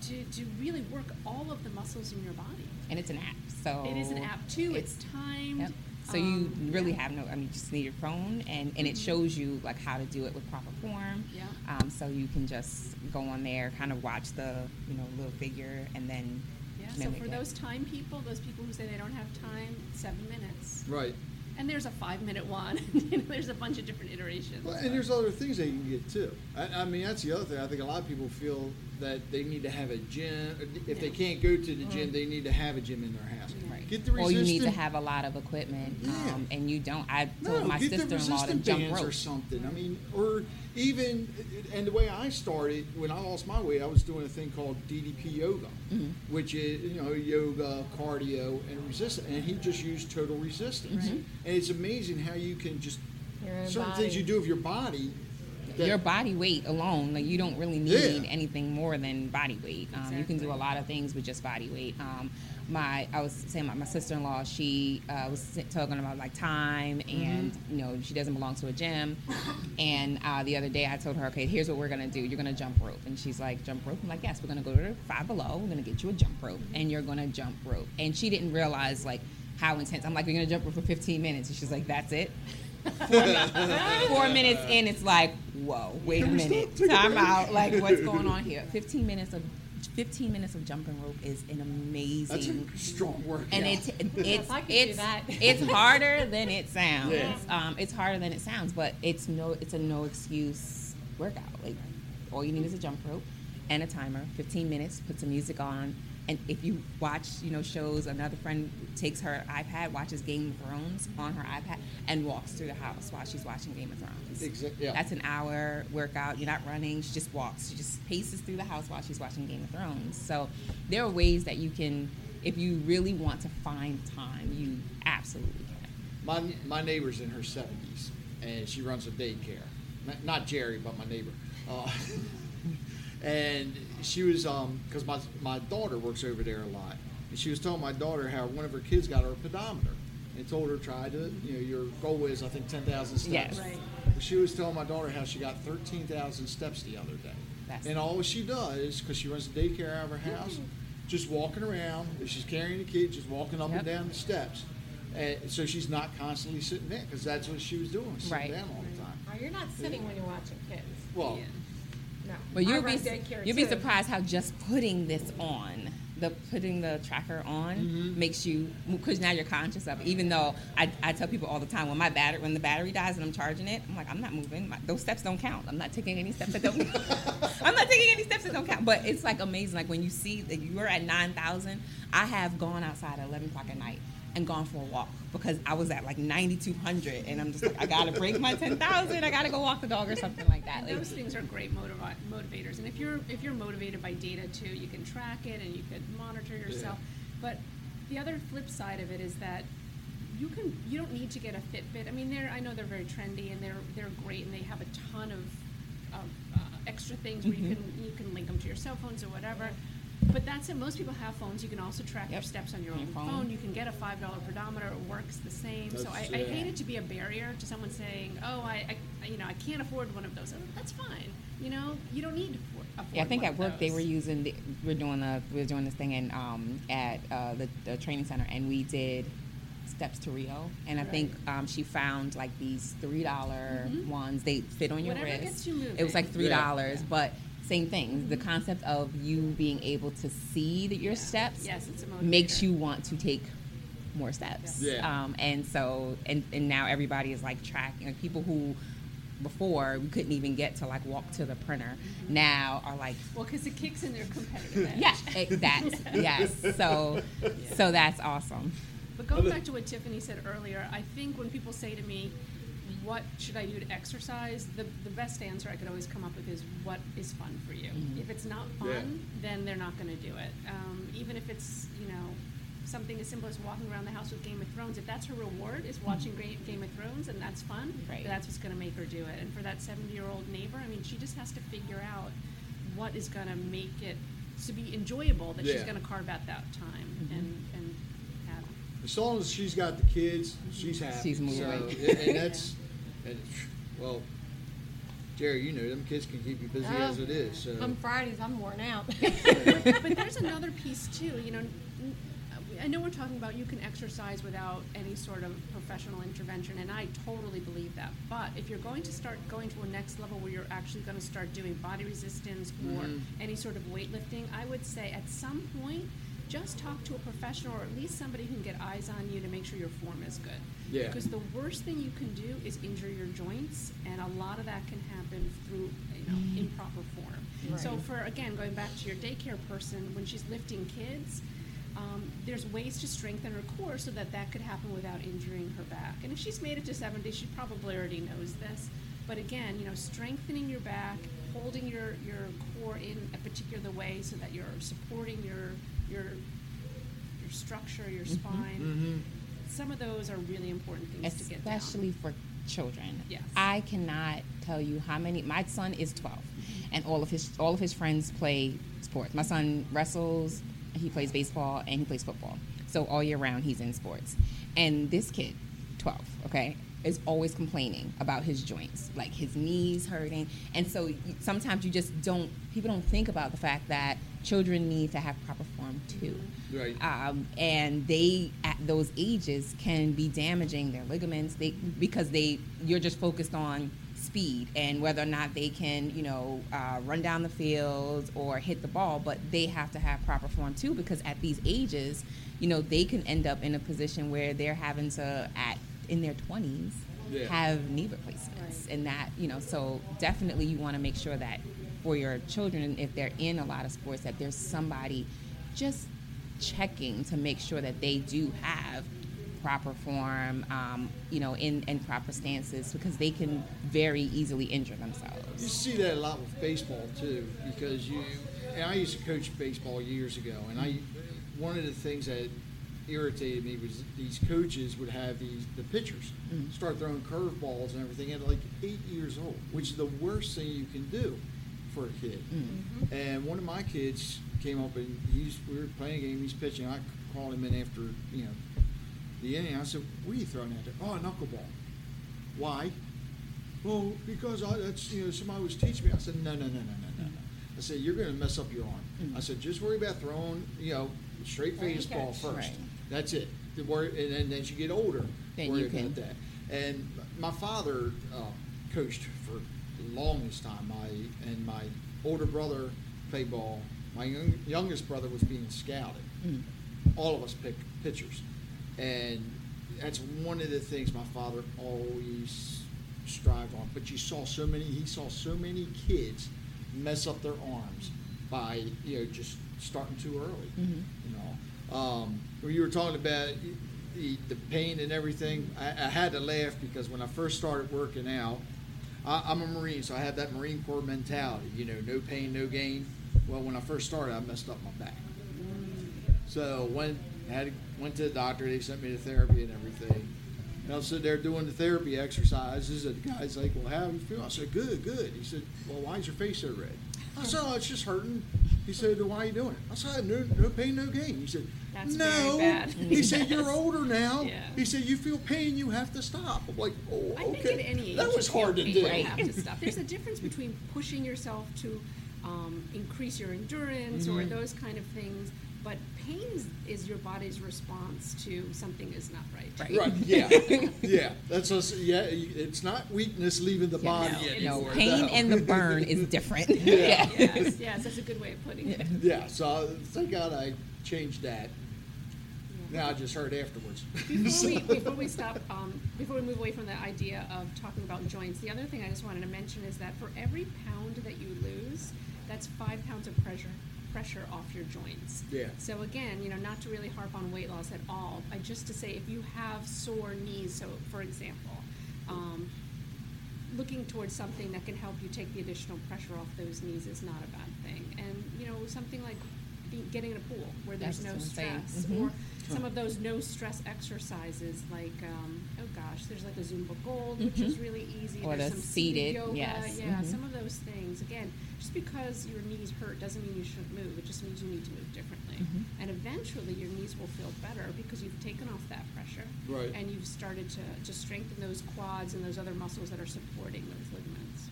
to, to really work all of the muscles in your body. And it's an app. So It is an app too. It's, timed. Yep. So you um, really yeah. Mm-hmm. have no. I mean, you just need your phone, and, and it shows you like how to do it with proper form. Yeah. Um, so you can just go on there, kind of watch the you know little figure, and then Yeah. So for it. those time people, those people who say they don't have time, seven minutes. right. And there's a five minute one. you know, there's a bunch of different iterations. Well, and there's other things they can get too. I, I mean, that's the other thing. I think a lot of people feel that they need to have a gym. If they can't go to the gym, they need to have a gym in their house. Right. Get the or you need to have a lot of equipment, Yeah. um, and you don't. I No, told my get the sister-in-law to jump bands rope. or something. I mean, or even, and the way I started when I lost my weight, I was doing a thing called DDP yoga, Mm-hmm. which is you know yoga, cardio, and resistance. And he just used total resistance. Mm-hmm. And it's amazing how you can just certain body. things you do with your body. that- your body weight alone, like you don't really need Yeah. anything more than body weight. Um, You can do a lot of things with just body weight. Um, my, I was saying my, my sister-in-law, she uh, was talking about like time, and you know she doesn't belong to a gym. And uh, the other day, I told her, okay, here's what we're gonna do. You're gonna jump rope, and she's like, jump rope. I'm like, yes, we're gonna go to Five Below. We're gonna get you a jump rope, and you're gonna jump rope. And she didn't realize like how intense. I'm like, we're gonna jump rope for 15 minutes, and she's like, that's it. Four, mi- four minutes in, it's like, whoa, wait a Can we minute, stop? Take a time out. Like, what's going on here? Fifteen minutes of, fifteen minutes of jumping rope is an That's amazing. a strong workout. and it's it's I it's it's harder than it sounds. Yeah. Um, it's harder than it sounds, but it's no it's a no excuse workout. Like all you need is a jump rope and a timer. Fifteen minutes. Put some music on. And if you watch, you know, shows, another friend takes her iPad, watches Game of Thrones on her iPad, and walks through the house while she's watching Game of Thrones. Exa- yeah. That's an hour workout. You're not running. She just walks. She just paces through the house while she's watching Game of Thrones. So there are ways that you can, if you really want to find time, you absolutely can. My my neighbor's in her seventies, and she runs a daycare. Not, not Jerry, but my neighbor. Uh, and she was um because my my daughter works over there a lot, and she was telling my daughter how one of her kids got her a pedometer, and told her try to you know your goal is I think ten thousand steps. Yes. Right. She was telling my daughter how she got thirteen thousand steps the other day, That's- and all she does because she runs the daycare out of her house, just walking around. If she's carrying the kid, just walking up Yep. and down the steps. And so she's not constantly sitting there because that's what she was doing, sitting Right. down all the time. Oh, you're not sitting when you're watching kids. Well, Yeah. But you'll be you'll be surprised how just putting this on, the putting the tracker on, Mm-hmm. makes you because now you're conscious of it. Even though I, I tell people all the time when my battery when the battery dies and I'm charging it, I'm like I'm not moving. My, those steps don't count. I'm not taking any steps that don't. I'm not taking any steps that don't count. But it's like amazing. Like when you see that you are at nine thousand, I have gone outside at eleven o'clock at night and gone for a walk because I was at like 9,200 and I'm just like, I gotta break my 10,000. I gotta go walk the dog or something like that. Like, those things are great motivi- motivators. And if you're if you're motivated by data too, you can track it and you could monitor yourself. But the other flip side of it is that you can you don't need to get a Fitbit. I mean, they're I know they're very trendy and they're they're great and they have a ton of, of uh, extra things where you can you can link them to your cell phones or whatever. But that's it. Most people have phones. You can also track your steps on your On own phone. phone. You can get a five dollar pedometer. It works the same. so I, That's, I hate it to be a barrier to someone saying, "Oh, I, I you know, I can't afford one of those." That's fine. You know, you don't need to afford. afford Yeah, I think one at of work they were using the, we're doing a we are doing this thing in um, at uh, the, the training center and we did steps to Rio and I think um, she found like these three dollar ones. they fit on your Mm-hmm. Whatever wrist. gets you It was like moving. three Yeah. dollars, but same thing. The concept of you being able to see that your steps Yes, it's a makes you want to take more steps. Yeah. Um, and so and, and now everybody is like tracking like people who before we couldn't even get to like walk to the printer Mm-hmm. now are like Well, because it kicks in their competitive edge. yeah, that's yes. So, so that's awesome. But going back to what Tiffany said earlier, I think when people say to me, "What should I do to exercise?" the the best answer I could always come up with is, "What is fun for you?" Mm-hmm. If it's not fun, Yeah. then they're not going to do it. Um, even if it's you know something as simple as walking around the house with Game of Thrones, if that's her reward is watching mm-hmm. great Game of Thrones and that's fun, Right. that's what's going to make her do it. And for that seventy year old neighbor, I mean, she just has to figure out what is going to make it to be enjoyable that she's going to carve out that time mm-hmm. and and have. As long as she's got the kids, she's happy. She's moving. So, and- and that's, and well, Jerry, you know them kids can keep you busy Oh. as it is. So On Fridays, I'm worn out. but there's another piece too. You know, I know we're talking about you can exercise without any sort of professional intervention, and I totally believe that. But if you're going to start going to a next level where you're actually going to start doing body resistance or mm-hmm. any sort of weightlifting, I would say at some point just talk to a professional or at least somebody who can get eyes on you to make sure your form is good. Yeah. Because the worst thing you can do is injure your joints, and a lot of that can happen through you know improper form. Right. So for again, going back to your daycare person, when she's lifting kids. Um, there's ways to strengthen her core so that that could happen without injuring her back. And if she's made it to 70, she probably already knows this. But again, you know, strengthening your back, holding your, your core in a particular way so that you're supporting your your your structure, your mm-hmm. spine. Mm-hmm. Some of those are really important things to get especially for children. Yes. I cannot tell you how many. My son is 12, mm-hmm. and all of his all of his friends play sports. My son wrestles, he plays baseball, and he plays football. So all year round, he's in sports. And this kid, 12, okay, is always complaining about his joints, like his knees hurting. And so sometimes you just don't. People don't think about the fact that children need to have proper too Right. um, and they at those ages can be damaging their ligaments they because they you're just focused on speed and whether or not they can you know uh, run down the field or hit the ball but they have to have proper form too because at these ages you know they can end up in a position where they're having to at in their 20s Yeah. have knee replacements and that you know so definitely you want to make sure that for your children if they're in a lot of sports that there's somebody just checking to make sure that they do have proper form um, you know in, in proper stances because they can very easily injure themselves. You see that a lot with baseball too, because you. And I used to coach baseball years ago, and I one of the things that irritated me was these coaches would have these the pitchers start throwing curveballs and everything at like eight years old, which is the worst thing you can do for a kid. And one of my kids came up and he's we were playing a game, he's pitching. I called him in after you know the inning. I said, "What are you throwing at there?" Oh, a knuckleball. Why? Well, because I, that's you know somebody was teaching me. I said, no, no, no, no, no, no, no. I said you're going to mess up your arm. I said just worry about throwing you know straight face ball first. Right. That's it. The worry, and then as you get older, Then worry about that. And my father uh, coached for the longest time. My and my older brother played ball. My young, youngest brother was being scouted. All of us pick pitchers, and that's one of the things my father always strived on. But you saw so many. He saw so many kids mess up their arms by you know just starting too early. You know, um, when you were talking about the, the pain and everything, I, I had to laugh because when I first started working out, I, I'm a Marine, so I had that Marine Corps mentality. You know, no pain, no gain. Well, when I first started, I messed up my back. So when I had went to the doctor, they sent me to therapy and everything. And I was sitting there doing the therapy exercises, and the guy's like, "Well, how do you feel?" I said, "Good, good." He said, "Well, why is your face so red?" I said, "Oh, it's just hurting." He said, "Why are you doing it?" I said, "No, no pain, no gain." He said, That's "No." He said, "You're older now." Yeah. He said, "You feel pain, you have to stop." I'm like, "Oh, I okay." think at any age that was hard to do. You have to stop. There's a difference between pushing yourself to um, increase your endurance or those kind of things, but pain is, is your body's response to something is not right. Right. Right. Yeah. yeah. That's us. Yeah. It's not weakness leaving the body no, anymore. pain no. and the burn is different Yeah. Yes, yes, that's a good way of putting it. Yeah. So thank God I changed that. Now I just heard afterwards. Before we, before we stop, um, before we move away from the idea of talking about joints, the other thing I just wanted to mention is that for every pound that you lose, that's five pounds of pressure pressure off your joints. Yeah. So again, you know, not to really harp on weight loss at all, but just to say if you have sore knees, so for example, um, looking towards something that can help you take the additional pressure off those knees is not a bad thing. And you know, something like be, getting in a pool where there's That's no what I'm saying. stress, Mhm. or some of those no stress exercises like um, oh gosh, there's like a Zumba Gold, which is really easy. Mm-hmm. Or there's the some seated, yoga, yes. yeah, Mhm. some of those things. Again, just because your knees hurt doesn't mean you shouldn't move. It just means you need to move differently. Mm-hmm. And eventually, your knees will feel better because you've taken off that pressure, Right. and you've started to to strengthen those quads and those other muscles that are supporting those ligaments.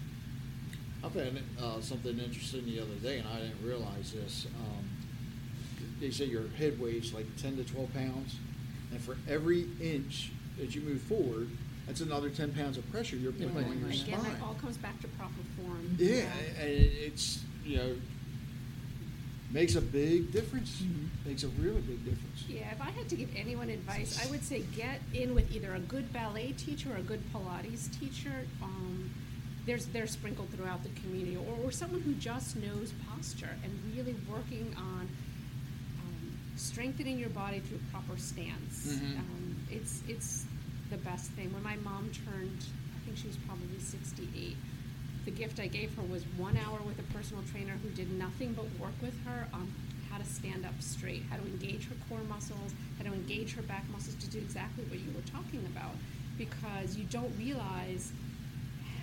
I found uh, something interesting the other day, and I didn't realize this. Um, they say your head weighs like 10 to 12 pounds, and for every inch that you move forward, that's another 10 pounds of pressure you're putting Right. on your Again, spine. that all comes back to proper form. Yeah, and it's you know, makes a big difference. Makes a really big difference. Yeah, if I had to give anyone advice, I would say get in with either a good ballet teacher or a good Pilates teacher. Um, there's they're sprinkled throughout the community, or, or someone who just knows posture and really working on strengthening your body through proper stance. Mhm. Um, it's it's the best thing. When my mom turned, I think she was probably 68. The gift I gave her was one hour with a personal trainer who did nothing but work with her on how to stand up straight, how to engage her core muscles, how to engage her back muscles to do exactly what you were talking about. Because you don't realize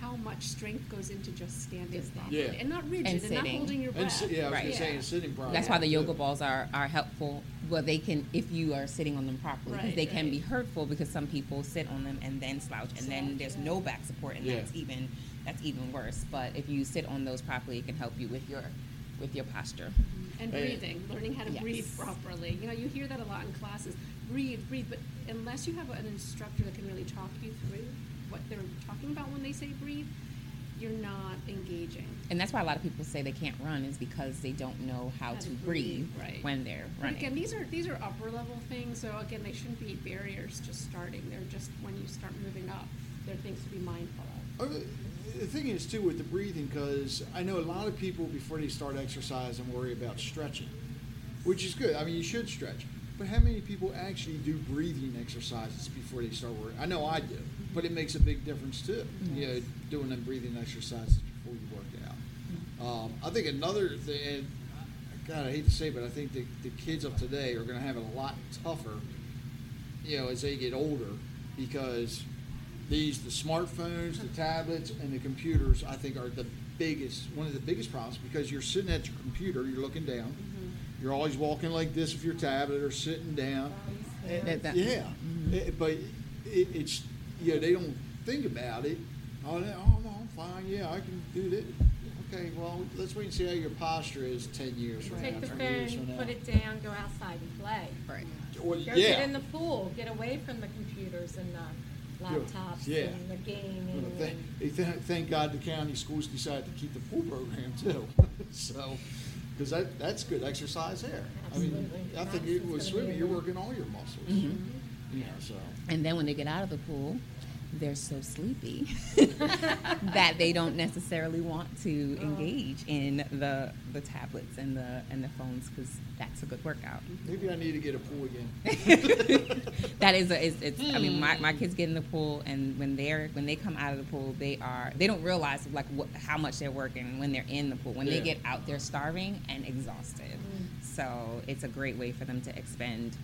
how much strength goes into just standing properly Yeah. and not rigid And and, not sitting. holding your And breath. si- yeah, I was Right. gonna say, Yeah. and sitting problem. That's why the yoga too. balls are, are helpful. Well, they can, if you are sitting on them properly, Right, they can right. be hurtful because some people sit on them and then slouch, and then Slouch, there's yeah. no back support, and Yeah. that's even that's even worse. But if you sit on those properly, it can help you with your with your posture. Mm-hmm. and Hey. breathing, learning how to Yes. breathe properly. You know, you hear that a lot in classes. Breathe, breathe, but unless you have an instructor that can really talk you through what they're talking about when they say breathe, you're not engaging. And that's why a lot of people say they can't run is because they don't know how, to, breathe, right. when they're But running. again, these are these are upper level things. So again, they shouldn't be barriers just starting. They're just when you start moving up, they're things to be mindful of. Uh, The thing is too with the breathing, because I know a lot of people before they start exercising worry about stretching, which is good. I mean, you should stretch. But how many people actually do breathing exercises before they start working? I know I do, but it makes a big difference too. You know, doing them breathing exercises before you work out. Um, I think another thing, and God, I hate to say, it, but I think the, the kids of today are going to have it a lot tougher you know, as they get older, because these the smartphones, the tablets, and the computers, I think, are the biggest one of the biggest problems because you're sitting at your computer, you're looking down, you're always walking like this with your tablet or sitting down. And- That- that- yeah, It- but it, it's you know they don't think about it. Oh, no, oh I'm fine. Yeah, I can do that. Okay, well, let's wait and see how your posture is ten years from Take now. the 20 years from phone, now. put it down, go outside and play. right. Well, Go yeah. get in the pool, get away from the computers and the laptops Yeah. and the gaming. Well, thank, and- thank, thank God the county schools decided to keep the pool program too. so, because that, that's good exercise there. I mean, Absolutely. I think it Madison's was gonna be swimming, in you're working all your muscles. Mm-hmm. You know, so. And then when they get out of the pool, they're so sleepy that they don't necessarily want to engage oh. in the the tablets and the and the phones because that's a good workout. Maybe I need to get a pool again. that is a, it's, it's I mean my, my hmm. kids get in the pool and when they're when they come out of the pool they are they don't realize like what, how much they're working when they're in the pool. When they get out they're starving and exhausted. Hmm. So it's a great way for them to expend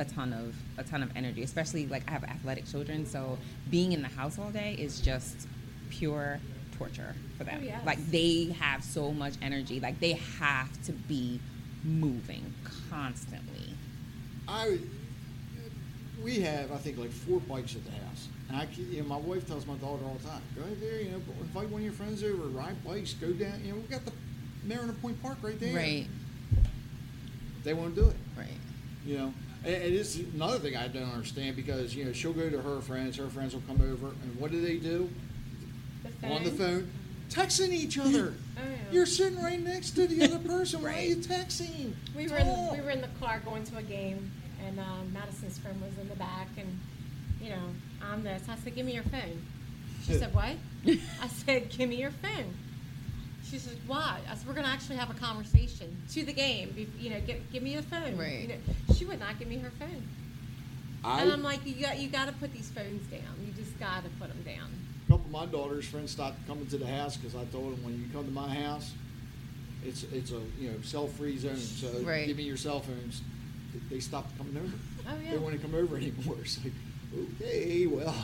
a ton of a ton of energy especially like I have athletic children so being in the house all day is just pure torture for them Oh, yes. like they have so much energy like they have to be moving constantly I, we have, I think, like four bikes at the house. And I, you know, my wife tells my daughter all the time, go out there, you know, invite one of your friends over, ride bikes, go down. You know, we got the Mariner Point Park right there. right They won't do it. right You know, and, and it's another thing I don't understand because you know she'll go to her friends, her friends will come over, and what do they do The on the phone? Texting each other. Oh, yeah. You're sitting right next to the other person. Why are you texting? We were in, Talk. we were in the car going to a game, and um, Madison's friend was in the back, and you know, I'm this. I said, "Give me your phone." She said, "What?" I said, "Give me your phone." She said, "Why?" I said, "We're going to actually have a conversation to the game. You know, give, give me a phone." Right. You know, she would not give me her phone, I, and I'm like, "You got you got to put these phones down. You just got to put them down." a couple of my daughter's friends stopped coming to the house because I told them when you come to my house, it's it's a you know cell free zone. So Right. give me your cell phones. They stopped coming over. Oh yeah. They don't want to come over anymore. It's like, okay, well.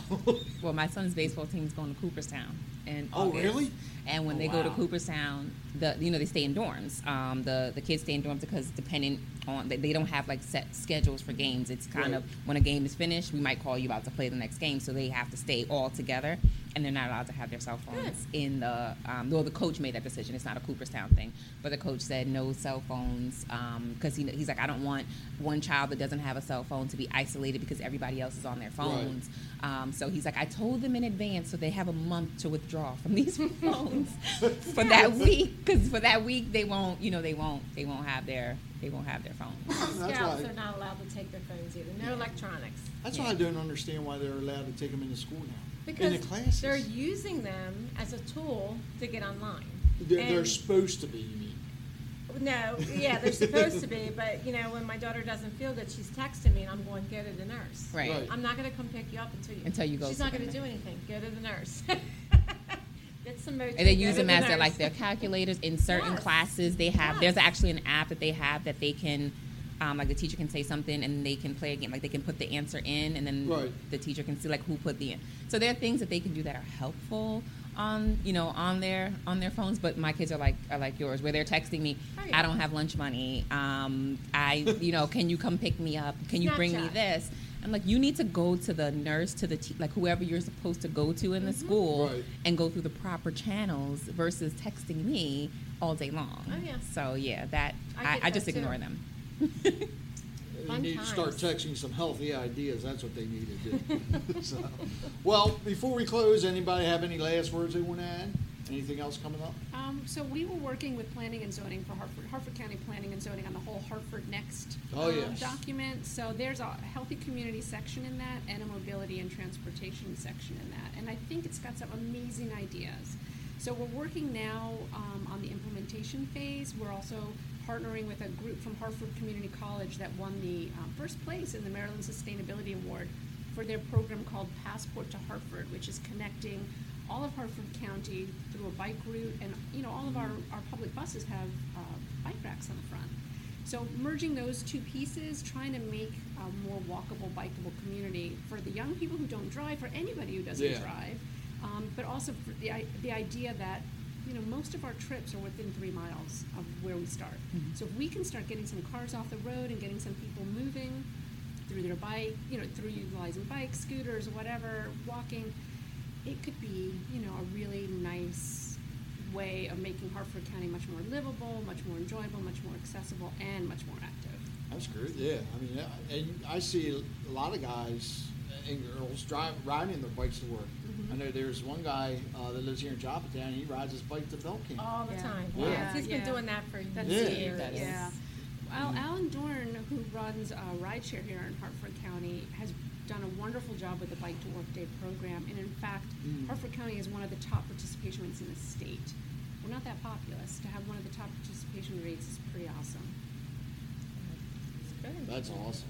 Well, my son's baseball team's going to Cooperstown in Oh, August. really? And when Oh, they go to wow. Cooperstown, the you know they stay in dorms. Um, the the kids stay in dorms because depending on they, they don't have like set schedules for games. It's kind Right. of when a game is finished, we might call you out to play the next game, so they have to stay all together. and they're not allowed to have their cell phones in the. Um, well, the coach made that decision. It's not a Cooperstown thing, but the coach said no cell phones because he, he's like, I don't want one child that doesn't have a cell phone to be isolated because everybody else is on their phones. Um, so he's like, I told them in advance so they have a month to withdraw from these phones for that week because for that week they won't, you know, they won't, they won't have their, they won't have their phones. That's Scouts why- are not allowed to take their phones either. No electronics. That's why I don't understand why they're allowed to take them into school now. Because in the classes. they're using them as a tool to get online. They're, they're And- supposed to be, you mean? No, yeah, they're supposed to be, but you know, when my daughter doesn't feel good, she's texting me and I'm going, go to the nurse. Right. Right. I'm not gonna come pick you up until you. Until you go She's to not the gonna do nurse. anything. Go to the nurse. Get some mochi. And they use them as their like their calculators in certain Yes. classes. They have there's actually an app that they have that they can. Um, like the teacher can say something and they can play a game. Like they can put the answer in, and then Right. the teacher can see like who put the in. So there are things that they can do that are helpful on you know on their on their phones. But my kids are like are like yours, where they're texting me. I don't have lunch money. Um, I you know can you come pick me up? Can you bring me this? I'm like you need to go to the nurse to the te- like whoever you're supposed to go to in the Mm-hmm. school Right. and go through the proper channels versus texting me all day long. Oh, yeah. So yeah, that I I, get I, just that, too. ignore them. You Fun need to start texting some healthy ideas. That's what they need to do. so, well, before we close, anybody have any last words they want to add? Anything else coming up? Um, so we were working with planning and zoning for Harford, Harford County Planning and Zoning on the whole Harford Next Oh, um, yes. document. So there's a healthy community section in that and a mobility and transportation section in that. And I think it's got some amazing ideas. So we're working now um, on the implementation phase. We're also partnering with a group from Harford Community College that won the um, first place in the Maryland Sustainability Award for their program called Passport to Harford, which is connecting all of Harford County through a bike route, and you know all of our, our public buses have uh, bike racks on the front. So merging those two pieces, trying to make a more walkable, bikeable community for the young people who don't drive, for anybody who doesn't Yeah. drive, um, but also for the the idea that you know most of our trips are within three miles of where we start. So if we can start getting some cars off the road and getting some people moving through their bike, you know, through utilizing bikes, scooters, whatever, walking, it could be, you know, a really nice way of making Harford County much more livable, much more enjoyable, much more accessible, and much more active. That's great. Yeah, I mean, and I see a lot of guys and girls drive riding their bikes to work. Mm-hmm. I know there's one guy uh, that lives here in Joppatowne. He rides his bike to Belcamp. All the Yeah. time. Yeah. Yes, he's been Yeah. doing that for That's Yeah. years. That is- Yeah. Well, Alan Dorn, who runs uh, rideshare here in Harford County, has done a wonderful job with the Bike to Work Day program. And in fact, Mm. Harford County is one of the top participation rates in the state. We're not that populous. To have one of the top participation rates is pretty awesome. That's awesome.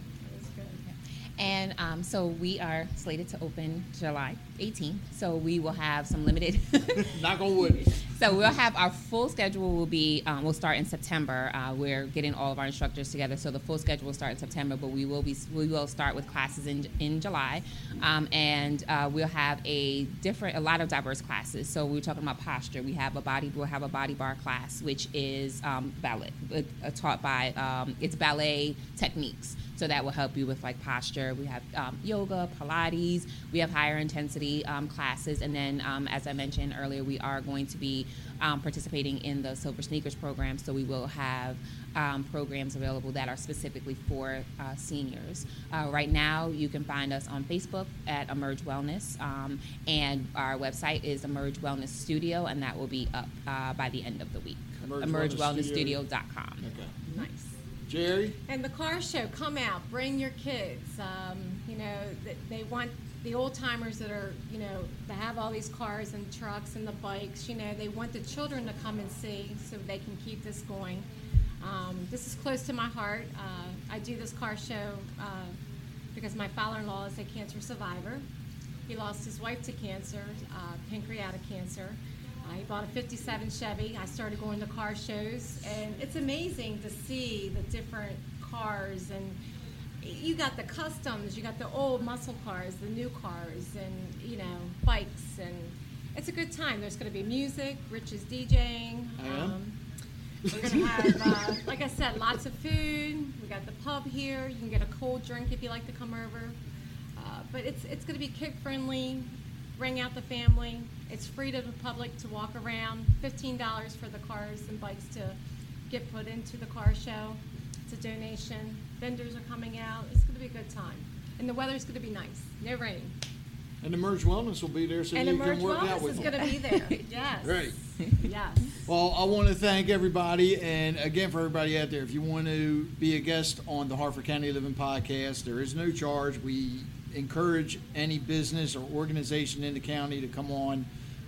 And um, so we are slated to open July 18th. So we will have some limited. Knock on wood. So we'll have our full schedule will be um, we'll start in September. Uh, we're getting all of our instructors together, so the full schedule will start in September. But we will be we will start with classes in in July, um, and uh, we'll have a different a lot of diverse classes. So we are talking about posture. We have a body we'll have a body bar class, which is um, ballet uh, taught by um, it's ballet techniques. So that will help you with like posture. We have um, yoga, Pilates. We have higher intensity um, classes, and then um, as I mentioned earlier, we are going to be um, participating in the Silver Sneakers program. So we will have um, programs available that are specifically for uh, seniors. Uh, right now, you can find us on Facebook at Emerge Wellness, um, and our website is Emerge Wellness Studio, and that will be up uh, by the end of the week. Emerge Wellness Studio. EmergeWellnessStudio.com. Okay. Nice. Jerry? And the car show, come out, bring your kids. Um, you know, th- they want the old timers that are, you know, that have all these cars and trucks and the bikes. You know, they want the children to come and see so they can keep this going. Um, this is close to my heart. Uh, I do this car show uh, because my father-in-law is a cancer survivor. He lost his wife to cancer, uh, pancreatic cancer. Uh, he bought a 57 Chevy. I started going to car shows, and it's amazing to see the different cars. And you got the customs, you got the old muscle cars, the new cars, and you know bikes, and it's a good time. There's going to be music. Rich is DJing. I am. we're going to have, uh, like I said, lots of food. We got the pub here. You can get a cold drink if you like to come over. Uh, but it's it's going to be kid friendly. bring out the family. It's free to the public to walk around. $15 for the cars and bikes to get put into the car show. It's a donation. Vendors are coming out. It's going to be a good time. And the weather's going to be nice. No rain. And Emerge Wellness will be there so and you Emerge can work out with me. Emerge Wellness is them. going to be there. Yes. Great. Yes. Well, I want to thank everybody, and again for everybody out there. If you want to be a guest on the Harford County Living Podcast, there is no charge. We encourage any business or organization in the county to come on,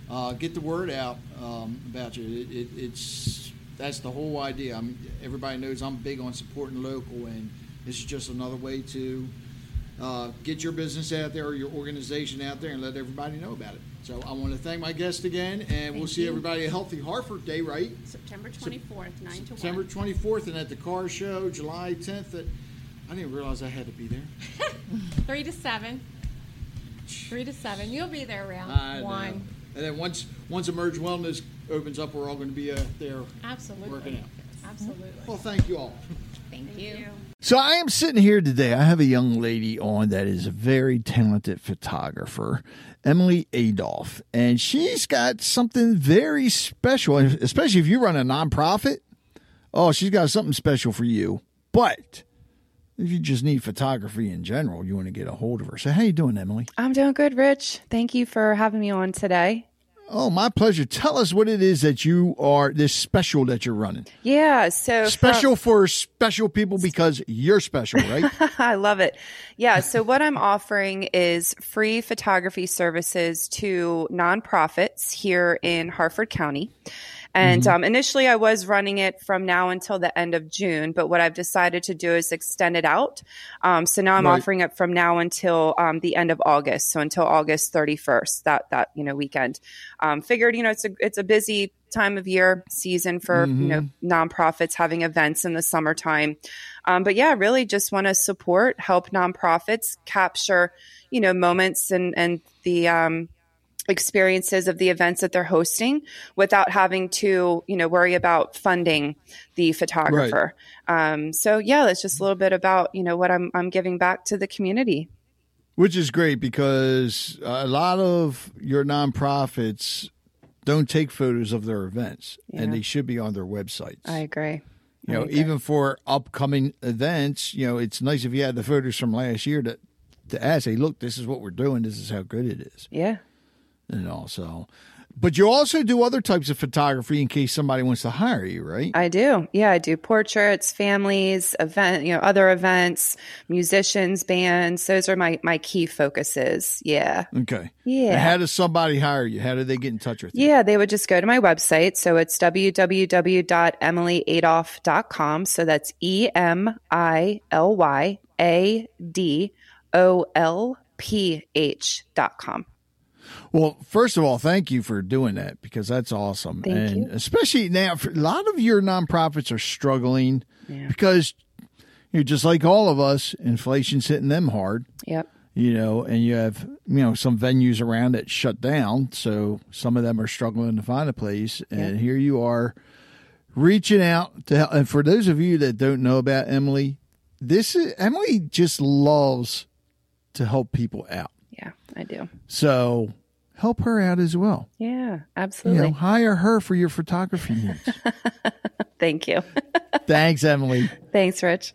uh, get the word out um, about you. It, it, it's that's the whole idea. I mean, everybody knows I'm big on supporting local, and this is just another way to uh, get your business out there or your organization out there and let everybody know about it. So I want to thank my guest again, and we'll see you. everybody at Healthy Harford Day, right? September 24th, 9 to 1. September 24th, and at the car show, July 10th. At, I didn't realize I had to be there. Three to seven. Three to seven. You'll be there around I know. one. And then once once Emerge Wellness opens up, we're all going to be uh, there. Absolutely. Working out. Absolutely. Well, thank you all. Thank, you. So I am sitting here today. I have a young lady on that is a very talented photographer, Emily Adolph, and she's got something very special, especially if you run a nonprofit. Oh, she's got something special for you. But if you just need photography in general, you want to get a hold of her. So how you doing, Emily? I'm doing good, Rich. Thank you for having me on today. Oh, my pleasure. Tell us what it is that you are this special that you're running. Yeah, so from- Special for special people because you're special, right? I love it. Yeah, so what I'm offering is free photography services to nonprofits here in Harford County. And um, initially, I was running it from now until the end of June, but what I've decided to do is extend it out. Um, so now I'm Right. offering it from now until um, the end of August, so until August 31st, that that you know weekend. Um, figured you know it's a it's a busy time of year season for you know nonprofits having events in the summertime. Um, but yeah, really just want to support, help nonprofits capture, you know, moments and and the um, experiences of the events that they're hosting without having to, you know, worry about funding the photographer. Um, so yeah, that's just a little bit about you know what I'm I'm giving back to the community. Which is great because a lot of your nonprofits don't take photos of their events, and they should be on their websites. I agree. you know, even for upcoming events, you know, it's nice if you had the photos from last year to to ask, "Hey, look, this is what we're doing. This is how good it is." Yeah. And also, but you also do other types of photography in case somebody wants to hire you, right? I do. Yeah, I do portraits, families, event, you know, other events, musicians, bands. Those are my my key focuses. Yeah. okay. Yeah. And how does somebody hire you? How do they get in touch with you? Yeah, they would just go to my website. So it's www.emilyadolph.com. So that's E M I L Y A D O L P H dot com. Well, first of all, thank you for doing that because that's awesome. Thank and you. especially now, for, a lot of your nonprofits are struggling Yeah. because you're just like all of us, inflation's hitting them hard, Yep. you know, and you have, you know, some venues around that shut down. So some of them are struggling to find a place. And here you are reaching out to help. And for those of you that don't know about Emily, this is Emily just loves to help people out. Yeah, I do. So help her out as well. Yeah, You absolutely. know, hire her for your photography needs. Thank you. Thanks, Emily. Thanks, Rich.